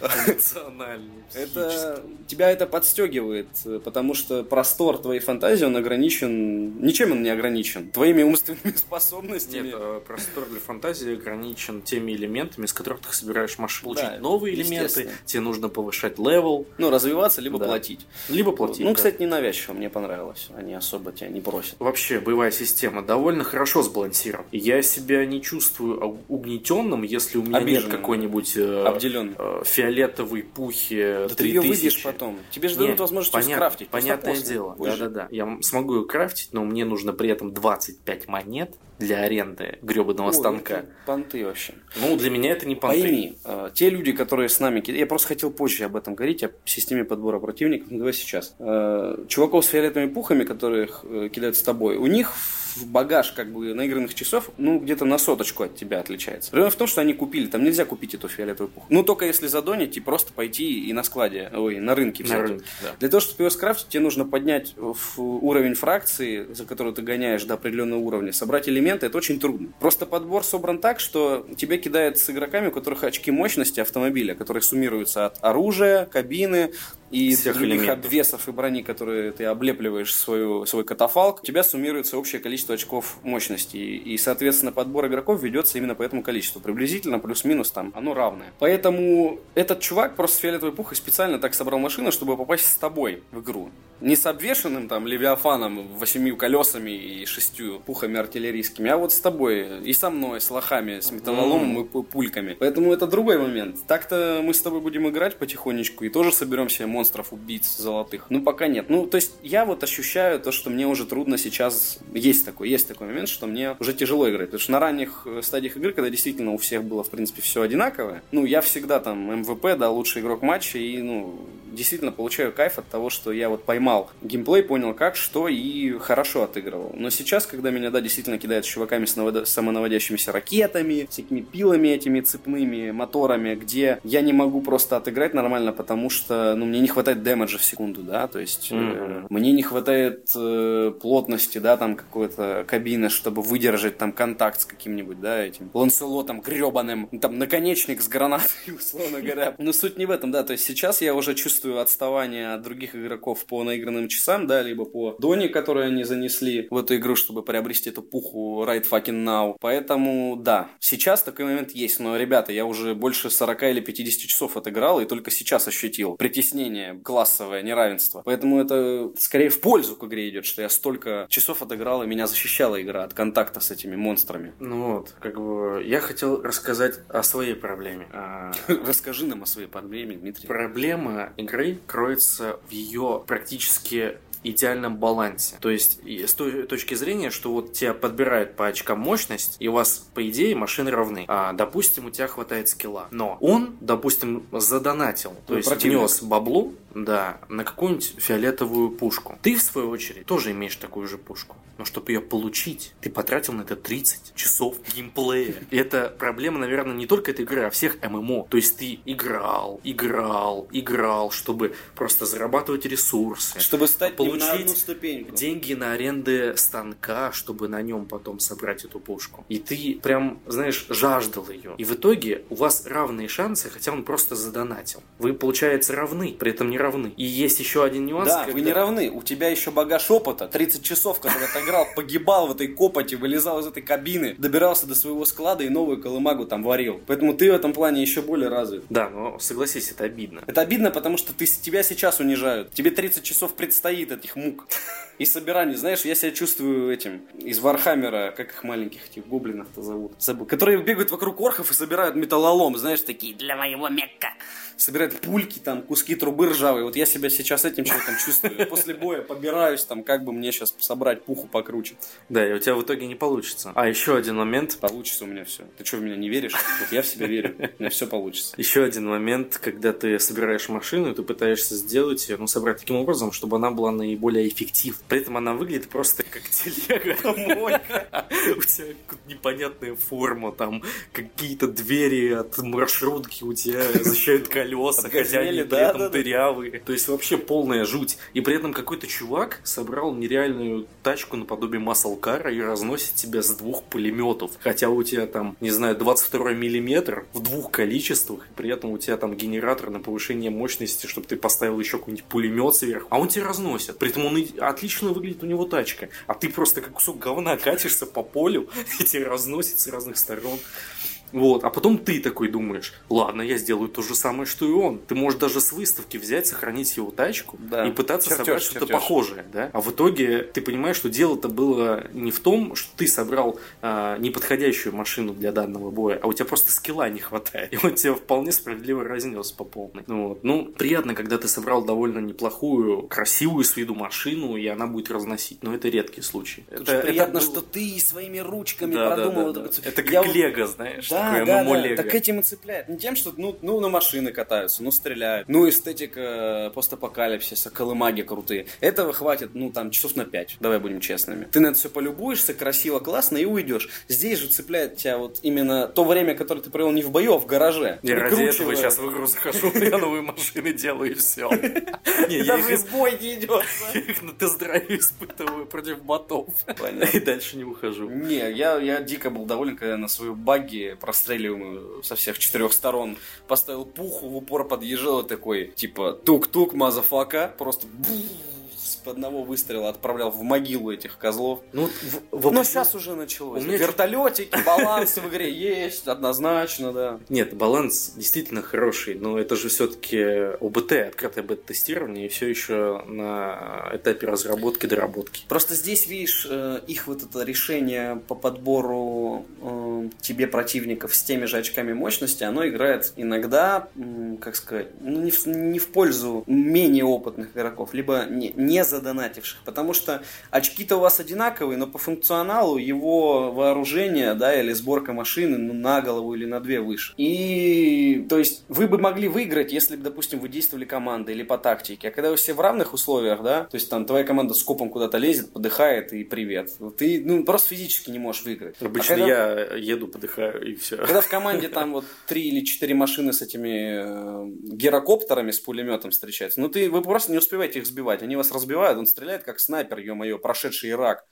Эмоциональный. Это тебя это подстегивает, потому что простор твоей фантазии он ограничен, ничем он не ограничен, твоими умственными *laughs* способностями. Нет, э, простор для фантазии ограничен теми элементами, из которых ты собираешь машину. Да, Получить новые элементы, тебе нужно повышать level, Ну, развиваться, либо Да. платить. либо платить. Ну, да. кстати, ненавязчиво, мне понравилось. Они особо тебя не просят. Вообще, боевая система довольно хорошо сбалансирован. Я себя не чувствую угнетенным, если у меня нет Обиженным. какой-нибудь э, э, фиолетовой пухи Да ты ее 3000. выбьешь потом. Тебе же дадут возможность ее понятно, скрафтить. Понятное дело, позже. Я смогу ее крафтить, но мне нужно при этом 25 монет для аренды гребаного Ой, станка. это Понты вообще. Ну, для меня это не понты. Пойми, э, те люди, которые с нами... Я просто хотел позже об этом говорить, о системе подбора противников, но давай сейчас. Э, Чуваков с фиолетовыми пухами, которых э, кидают с тобой, у них в багаж как бы наигранных часов, ну, где-то на соточку от тебя отличается. Проблема в том, что они купили, там нельзя купить эту фиолетовую пуху. Ну, только если задонить и просто пойти и на складе, ой, на рынке На рынке, да. Для того, чтобы ее скрафтить, тебе нужно поднять в уровень фракции, за которую ты гоняешь до определенного уровня, собрать элементы, это очень трудно. Просто подбор собран так, что тебе кидают с игроками, у которых очки мощности автомобиля, которые суммируются от оружия, кабины и Всех других элементов. обвесов и брони, которые ты облепливаешь свою, свой катафалк, у тебя суммируется общее количество очков мощности. И, и, соответственно, подбор игроков ведется именно по этому количеству. Приблизительно плюс-минус там оно равное. Поэтому этот чувак просто с фиолетовой пухой специально так собрал машину, чтобы попасть с тобой в игру. Не с обвешенным там левиафаном, восемью колесами и шестью пухами артиллерийскими, а вот с тобой и со мной, с лохами, с металлоломом и пу- пульками. Поэтому это другой момент. Так-то мы с тобой будем играть потихонечку и тоже соберем себе монстров убийц золотых. Ну, пока нет. Ну, то есть я вот ощущаю то, что мне уже трудно сейчас... Есть такой, есть такой момент, что мне уже тяжело играть. Потому что на ранних э, стадиях игры, когда действительно у всех было, в принципе, все одинаковое, ну, я всегда там MVP, да, лучший игрок матча, и, ну, действительно получаю кайф от того, что я вот поймал геймплей, понял как, что и хорошо отыгрывал. Но сейчас, когда меня, да, действительно кидают с чуваками с наводо- самонаводящимися ракетами, всякими пилами этими цепными, моторами, где я не могу просто отыграть нормально, потому что, ну, мне не хватает damage а в секунду, да, то есть э, Мгм. мне не хватает э, плотности, да, там какой-то кабины, чтобы выдержать там контакт с каким-нибудь, да, этим ланселотом гребаным, там наконечник с гранатой, *laughs* условно говоря. Но суть не в этом, да, то есть сейчас я уже чувствую отставание от других игроков по наигранным часам, да, либо по доне, которые они занесли в эту игру, чтобы приобрести эту пуху right fucking now. Поэтому, да, сейчас такой момент есть, но, ребята, я уже больше 40 или 50 часов отыграл и только сейчас ощутил притеснение, классовое неравенство. Поэтому это скорее в пользу к игре идет, что я столько часов отыграл, и меня защищала игра от контакта с этими монстрами. Ну вот, как бы я хотел рассказать о своей проблеме. А, *laughs* Расскажи нам о своей проблеме, Дмитрий. Проблема игры кроется в ее практически идеальном балансе. То есть, с той точки зрения, что вот тебя подбирают по очкам мощность, и у вас, по идее, машины равны. А, допустим, у тебя хватает скилла. Но он, допустим, задонатил, то Ну, есть противник. внес баблу, да, на какую-нибудь фиолетовую пушку. Ты, в свою очередь, тоже имеешь такую же пушку. Но чтобы ее получить, ты потратил на это 30 часов геймплея. И это проблема, наверное, не только этой игры, а всех ММО. То есть ты играл, играл, играл, чтобы просто зарабатывать ресурсы. Чтобы стать не на Получить одну ступеньку. деньги на аренды станка, чтобы на нем потом собрать эту пушку. И ты прям, знаешь, жаждал ее. И в итоге у вас равные шансы, хотя он просто задонатил. Вы, получается, равны, при этом не равны. И есть еще один нюанс. Да, вы когда- не равны. У тебя еще багаж опыта. 30 часов, который ты играл, *laughs* погибал в этой копоти, вылезал из этой кабины, добирался до своего склада и новую колымагу там варил. Поэтому ты в этом плане еще более развит. Да, но согласись, это обидно. Это обидно, потому что ты, тебя сейчас унижают. Тебе 30 часов предстоит этих мук. *laughs* И собираний. Знаешь, я себя чувствую этим из Warhammer а, как их маленьких этих гоблинов-то зовут. Забыл. Которые бегают вокруг орков и собирают металлолом, знаешь, такие для моего мекка. Собирают пульки, там, куски трубы ржавые. Вот я себя сейчас этим человеком чувствую. После боя побираюсь, там, как бы мне сейчас собрать пуху покруче. Да, и у тебя в итоге не получится. А еще один момент. Получится у меня все. Ты что, в меня не веришь? Вот я в себя верю. У меня все получится. Еще один момент, когда ты собираешь машину, ты пытаешься сделать ее, ну, собрать таким образом, чтобы она была наиболее эффективна. При этом она выглядит просто как телега. *laughs* У тебя непонятная форма, там какие-то двери от маршрутки у тебя защищают колеса, хотя они при этом дырявые. То есть вообще полная жуть. И при этом какой-то чувак собрал нереальную тачку наподобие маслкара и разносит тебя с двух пулеметов. Хотя у тебя там, не знаю, 22 миллиметр в двух количествах, и при этом у тебя там генератор на повышение мощности, чтобы ты поставил еще какой-нибудь пулемет сверху. А он тебя разносит. При этом он и отлично выглядит у него тачка. А ты просто как кусок говна катишься по полю, *laughs* и тебя разносит с разных сторон. Вот, а потом ты такой думаешь, ладно, я сделаю то же самое, что и он. Ты можешь даже с выставки взять, сохранить его тачку Да. и пытаться Чертеж, собрать что-то похожее, да? А в итоге ты понимаешь, что дело-то было не в том, что ты собрал а, неподходящую машину для данного боя, а у тебя просто скилла не хватает. И он тебя вполне справедливо разнес по полной. Ну, вот. ну, приятно, когда ты собрал довольно неплохую, красивую с виду машину, и она будет разносить. Но это редкий случай. Это, Приятно, это было- что ты своими ручками Да, да, продумал да, эту- да. Это как Я вот- лего, знаешь, Да, да, да. лего. Так этим и цепляет. Не тем, что ну, ну на машины катаются, ну стреляют, ну эстетика постапокалипсиса, колымаги крутые. Этого хватит, ну там часов на пять. Давай будем честными. Ты на это все полюбуешься, красиво, классно и уйдешь. Здесь же цепляет тебя вот именно то время, которое ты провел не в бою, а в гараже. Я ради этого сейчас в игру захожу, *laughs* я новые машины делаю и все. *laughs* Я даже их в бой не веду. я их на тест-драйве испытываю против ботов. *laughs* И дальше не ухожу. Не, я, я дико был доволен, когда на свою багги, простреливаемую со всех четырех сторон, поставил пуху, в упор подъезжал и такой, типа, тук-тук, motherfucka, просто бух, одного выстрела отправлял в могилу этих козлов. Ну, в- в- Но сейчас уже началось. У меня Вертолетики, баланс в игре есть, однозначно, да. Нет, баланс действительно хороший, но это же все-таки ОБТ, открытое бета-тестирование, и все еще на этапе разработки, доработки. Просто здесь, видишь, э, их вот это решение по подбору э, тебе противников с теми же очками мощности, оно играет иногда, как сказать, ну, не, в, не в пользу менее опытных игроков, либо не, не задонативших. Потому что очки-то у вас одинаковые, но по функционалу его вооружение, да, или сборка машины ну, на голову или на две выше. И, то есть, вы бы могли выиграть, если бы, допустим, вы действовали командой или по тактике. А когда вы все в равных условиях, да, то есть там твоя команда с копом куда-то лезет, подыхает и привет. Ты, ну, просто физически не можешь выиграть. А Обычно когда- я еду, подыхаю, и все. когда в команде *laughs* там вот три или четыре машины с этими э, гирокоптерами с пулеметом встречаются, ну ты, вы просто не успеваете их сбивать. Они вас разбивают, он стреляет как снайпер, ё-моё, прошедший Ирак.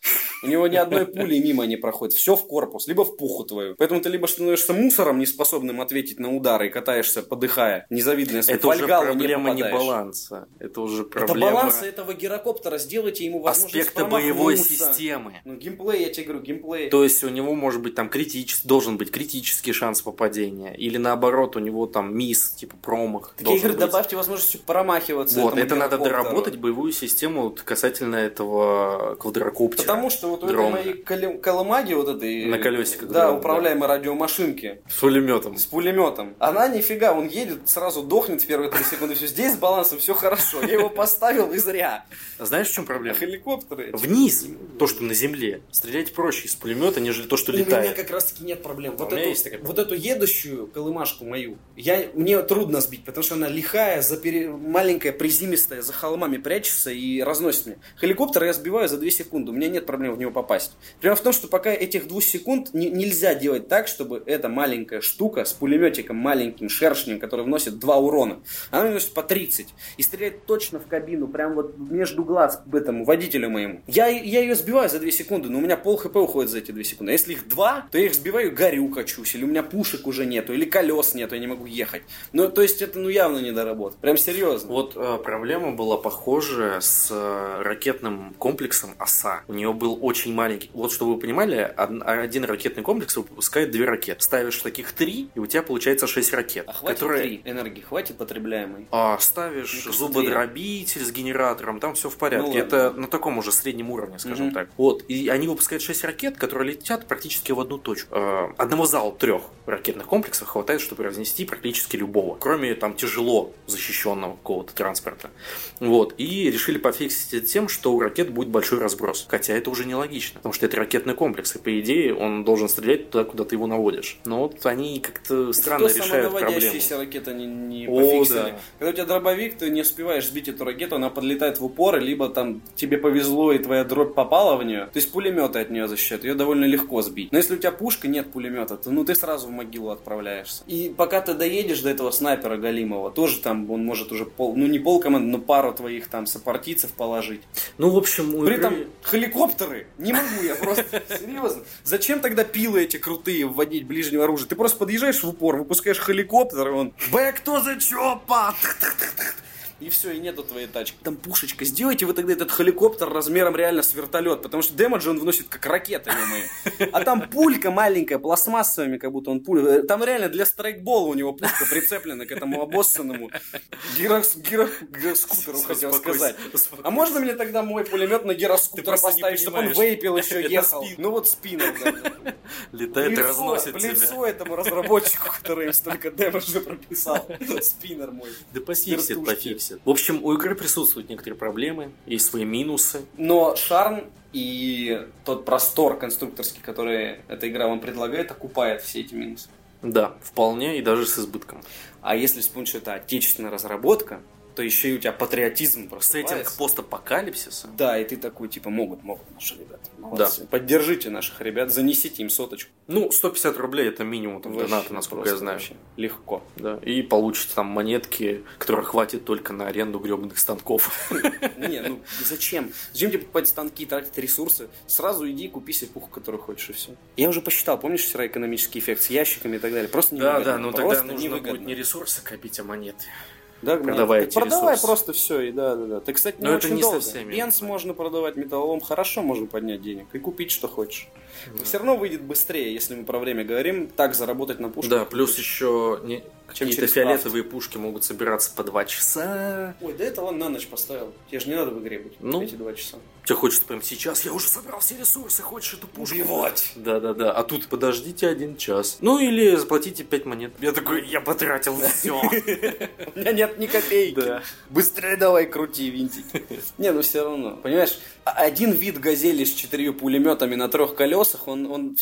У него ни одной пули мимо не проходит. Все в корпус, либо в пуху твою. Поэтому ты либо становишься мусором, неспособным ответить на удары, и катаешься, подыхая. Незавидная Это уже проблема не, попадаешь. баланса. Это уже Это проблема баланс этого гирокоптера. Сделайте ему возможность аспекта боевой системы. Ну, геймплей, я тебе говорю, геймплей. То есть у него может быть там критический, должен быть критический шанс попадения. Или наоборот, у него там мисс, типа промах. Такие игры быть. добавьте возможность промахиваться. Вот, это надо доработать боевую систему вот касательно этого квадрокоптера. Потому что вот у этой моей коле- колымаги вот этой... На колесиках Да, дрон, управляемой радиомашинки С пулеметом. с пулеметом. Она нифига, он едет, сразу дохнет в первые три секунды. Все, здесь с балансом все хорошо. Я его поставил и зря. А Знаешь, в чем проблема? хеликоптеры... Вниз, то, что на земле, стрелять проще из пулемета, нежели то, что У меня летает. как раз таки нет проблем. Вот эту, вот эту едущую колымашку мою, я, мне трудно сбить, потому что она лихая, за пере- маленькая, призимистая, за холмами прячется и разносит меня. Хеликоптер я сбиваю за 2 секунды, у меня нет проблем в него попасть. Проблема в том, что пока этих двух секунд не- нельзя делать так, чтобы эта маленькая штука с пулеметиком маленьким, шершнем, который вносит 2 урона, она вносит по 30 и стреляет точно в кабину, прям вот между глаз к этому водителю моему. Я, я ее сбиваю за 2 секунды, но у меня пол хп уходит за эти 2 секунды. А если их 2, то я их сбиваю, горю, качусь, или у меня пушек уже нету, или колес нету, я не могу ехать. Ну, то есть это ну явно не доработка. Прям серьезно. Вот э, проблема была похожа с ракетным комплексом ОСА. У нее был очень маленький. Вот чтобы вы понимали, од- один ракетный комплекс выпускает две ракеты. Ставишь таких три, и у тебя получается шесть ракет. А хватит которые... 3 энергии, хватит потребляемой. А, ставишь зубодробитель с генератором, там все в порядке. Ну ладно. Это на таком уже среднем уровне, скажем Мгм. так. Вот. И они выпускают 6 ракет, которые летят практически в одну точку. Э, Одного зала трех ракетных комплексов хватает, чтобы разнести практически любого. Кроме там тяжело защищенного какого-то транспорта. Вот. И решили пофиксить это тем, что у ракет будет большой разброс. Хотя это уже нелогично, потому что это ракетный комплекс, и по идее он должен стрелять туда, куда ты его наводишь. Но вот они как-то странно Кто решают проблему. ракеты не, не О, пофиксили. да. Когда у тебя дробовик, ты не успеваешь сбить эту ракету, она подлетает в упор, либо там тебе повезло и твоя дробь попала в нее. То есть пулеметы от нее защищают, ее довольно легко сбить. Но если у тебя пушка, нет пулемета, то ну ты сразу в могилу отправляешься. И пока ты доедешь до этого снайпера Галимова, тоже там он может уже пол, ну не пол команды, но пару твоих там сопартийцев положить. Ну, в общем, у При игры- этом хеликоптеры, не могу я просто, *laughs* серьезно. Зачем тогда пилы эти крутые вводить ближнего оружия? Ты просто подъезжаешь в упор, выпускаешь хеликоптер, и он «Back to the chopper!» И все, и нету твоей тачки. Там пушечка, сделайте вы тогда этот хеликоптер размером реально с вертолет, потому что дэмэдж он вносит как ракета, ё А там пулька маленькая, пластмассовыми, как будто он пуля. Там реально для страйкбола у него пушка прицеплена к этому обоссанному гирос- гиро- гироскутеру, хотел сказать. А можно мне тогда мой пулемет на гироскутер поставить, чтобы он вейпил еще ехал? Ну вот спиннер, да. Летает и разносит тебя. лицо этому разработчику, который им столько дэмэджа прописал. Спиннер мой. Да пофиксит, Вертушки. Пофиксит. В общем, у игры присутствуют некоторые проблемы, есть свои минусы. Но шарм и тот простор конструкторский, который эта игра вам предлагает, окупает все эти минусы. Да, вполне и даже с избытком. А если вспомнить, что это отечественная разработка, то еще и у тебя патриотизм Сеттинг просыпается. постапокалипсиса. Да, и ты такой, типа, могут, могут наши ребята. Молодцы. Поддержите наших ребят, занесите им соточку. Ну, 150 рублей это минимум там, Вообще, доната, насколько я просто знаю. вообще Легко. Да, и получите там монетки, которые хватит только на аренду гребаных станков. *laughs* Не, ну зачем? Зачем тебе покупать станки, тратить ресурсы? Сразу иди купи себе пуху, которую хочешь, и все. Я уже посчитал, помнишь вчера экономический эффект с ящиками и так далее? Просто Да, невыгодно. да, но тогда Просто нужно будет не ресурсы копить, а монеты. Да, эти так продавай просто все, и да, да, да. Ты, кстати, не Но это очень не долго. со всеми. Бенз можно продавать, металлолом хорошо можно поднять денег и купить, что хочешь. Все равно выйдет быстрее, если мы про время говорим, так заработать на пушку. Да, плюс еще не- какие-то фиолетовые пушки могут собираться по два часа. Ой, да это ладно, на ночь поставил. Тебе же не надо в игре быть Ну. эти два часа. Тебе хочется прямо сейчас, я уже собрал все ресурсы, хочешь эту пушку? Убивать. Да-да-да, а тут подождите один час. Ну или заплатите 5 монет. Я такой, я потратил все. *laughs* У меня нет ни копейки. Да. Быстрее давай крути винтики. *laughs* Не, ну все равно. Понимаешь, один вид газели с четырью пулеметами на трех колесах, он, он, он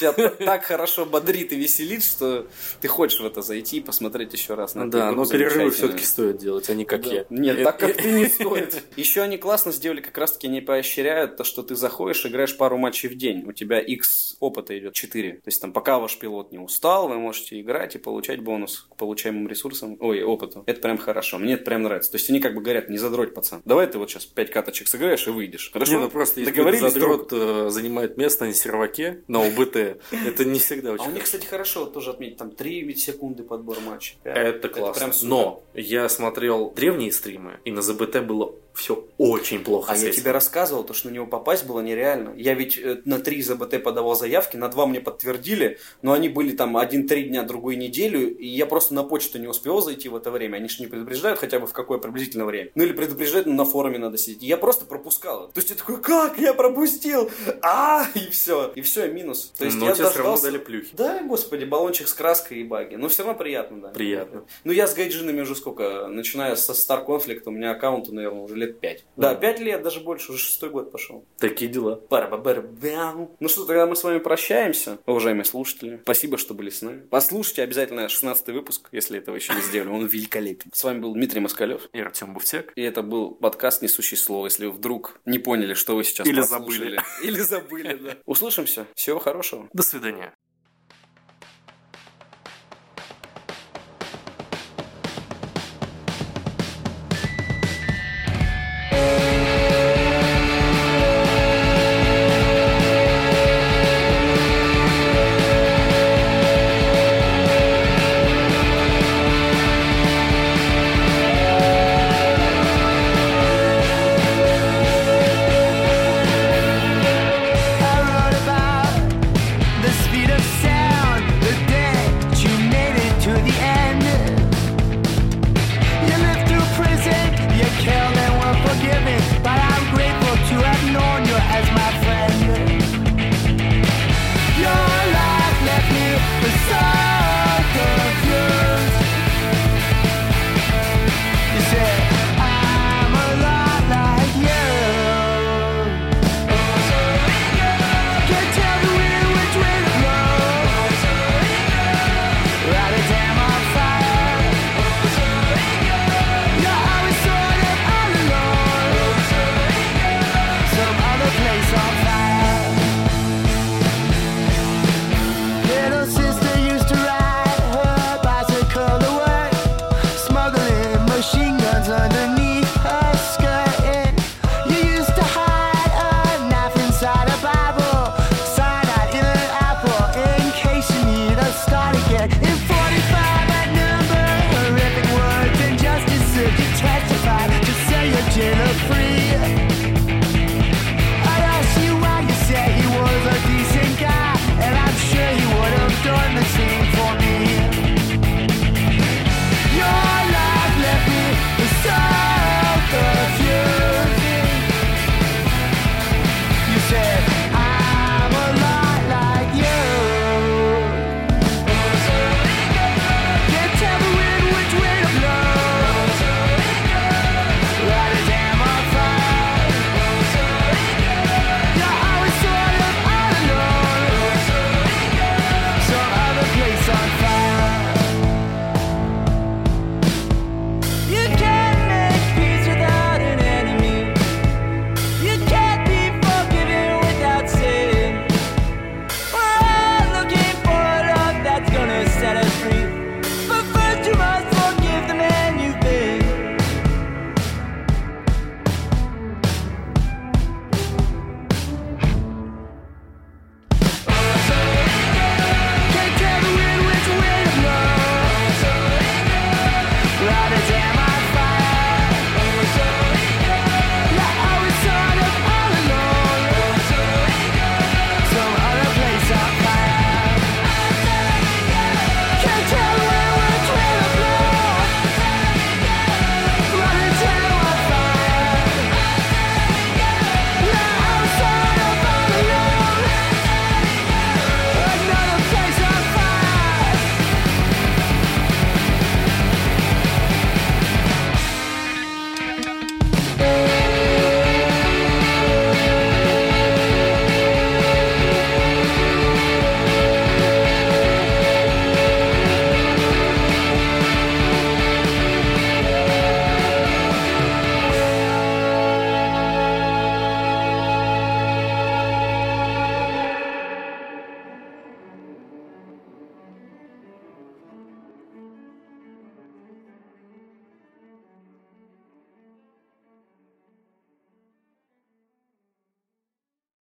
тебя так хорошо бодрит и веселит, что ты хочешь в это зайти и посмотреть еще раз на Да, но перерывы все-таки стоит делать, а не как Да. я. Нет, Э, так как э, ты не *laughs* стоит. Еще они классно сделали, как раз таки не поощряют то, что ты заходишь, играешь пару матчей в день. У тебя X опыта идет 4. То есть там пока ваш пилот не устал, вы можете играть и получать бонус к получаемым ресурсам. Ой, опыту. Это прям хорошо. Мне это прям нравится. То есть они как бы говорят, не задроть, пацан. Давай ты вот сейчас 5 каточек сыграешь и выйдешь. Хорошо? Не, ну просто если задрот э, занимает место на серваке, на УБТ, *laughs* это не всегда А очень у них, кстати, хорошо тоже отметить, там 3 секунды подбор матча. Это классно. Но я смотрел древние стримы, и на ЗБТ было все очень плохо. А я тебе рассказывал, то, что на него попасть было нереально. Я ведь э, на три ЗБТ подавал заявки, на два мне подтвердили, но они были там один три дня, другой неделю, и я просто на почту не успел зайти в это время. Они же не предупреждают хотя бы в какое приблизительное время. Ну или предупреждают, но на форуме надо сидеть. И я просто пропускал. То есть я такой, как я пропустил? А, и все. И все, минус. То есть Но я тебе все равно дождался- дали плюхи. Да, господи, баллончик с краской и баги. Но все равно приятно, да. Приятно. Ну, я с гайджинами уже сколько, начиная со Star Conflict, у меня аккаунту, наверное, уже лет пять. Да, Да. пять лет, даже больше, уже шестой год пошел. Такие дела. Ну что, тогда мы с вами прощаемся, уважаемые слушатели. Спасибо, что были с нами. Послушайте обязательно 16 выпуск, если этого еще не сделали. Он великолепен. С вами был Дмитрий Москалев. И Артем Буфтяк. И это был подкаст «Несущий слово», если вы вдруг не поняли, что вы сейчас Или прослушали. забыли. *laughs* Или забыли, да. Услышимся. Всего хорошего. До свидания.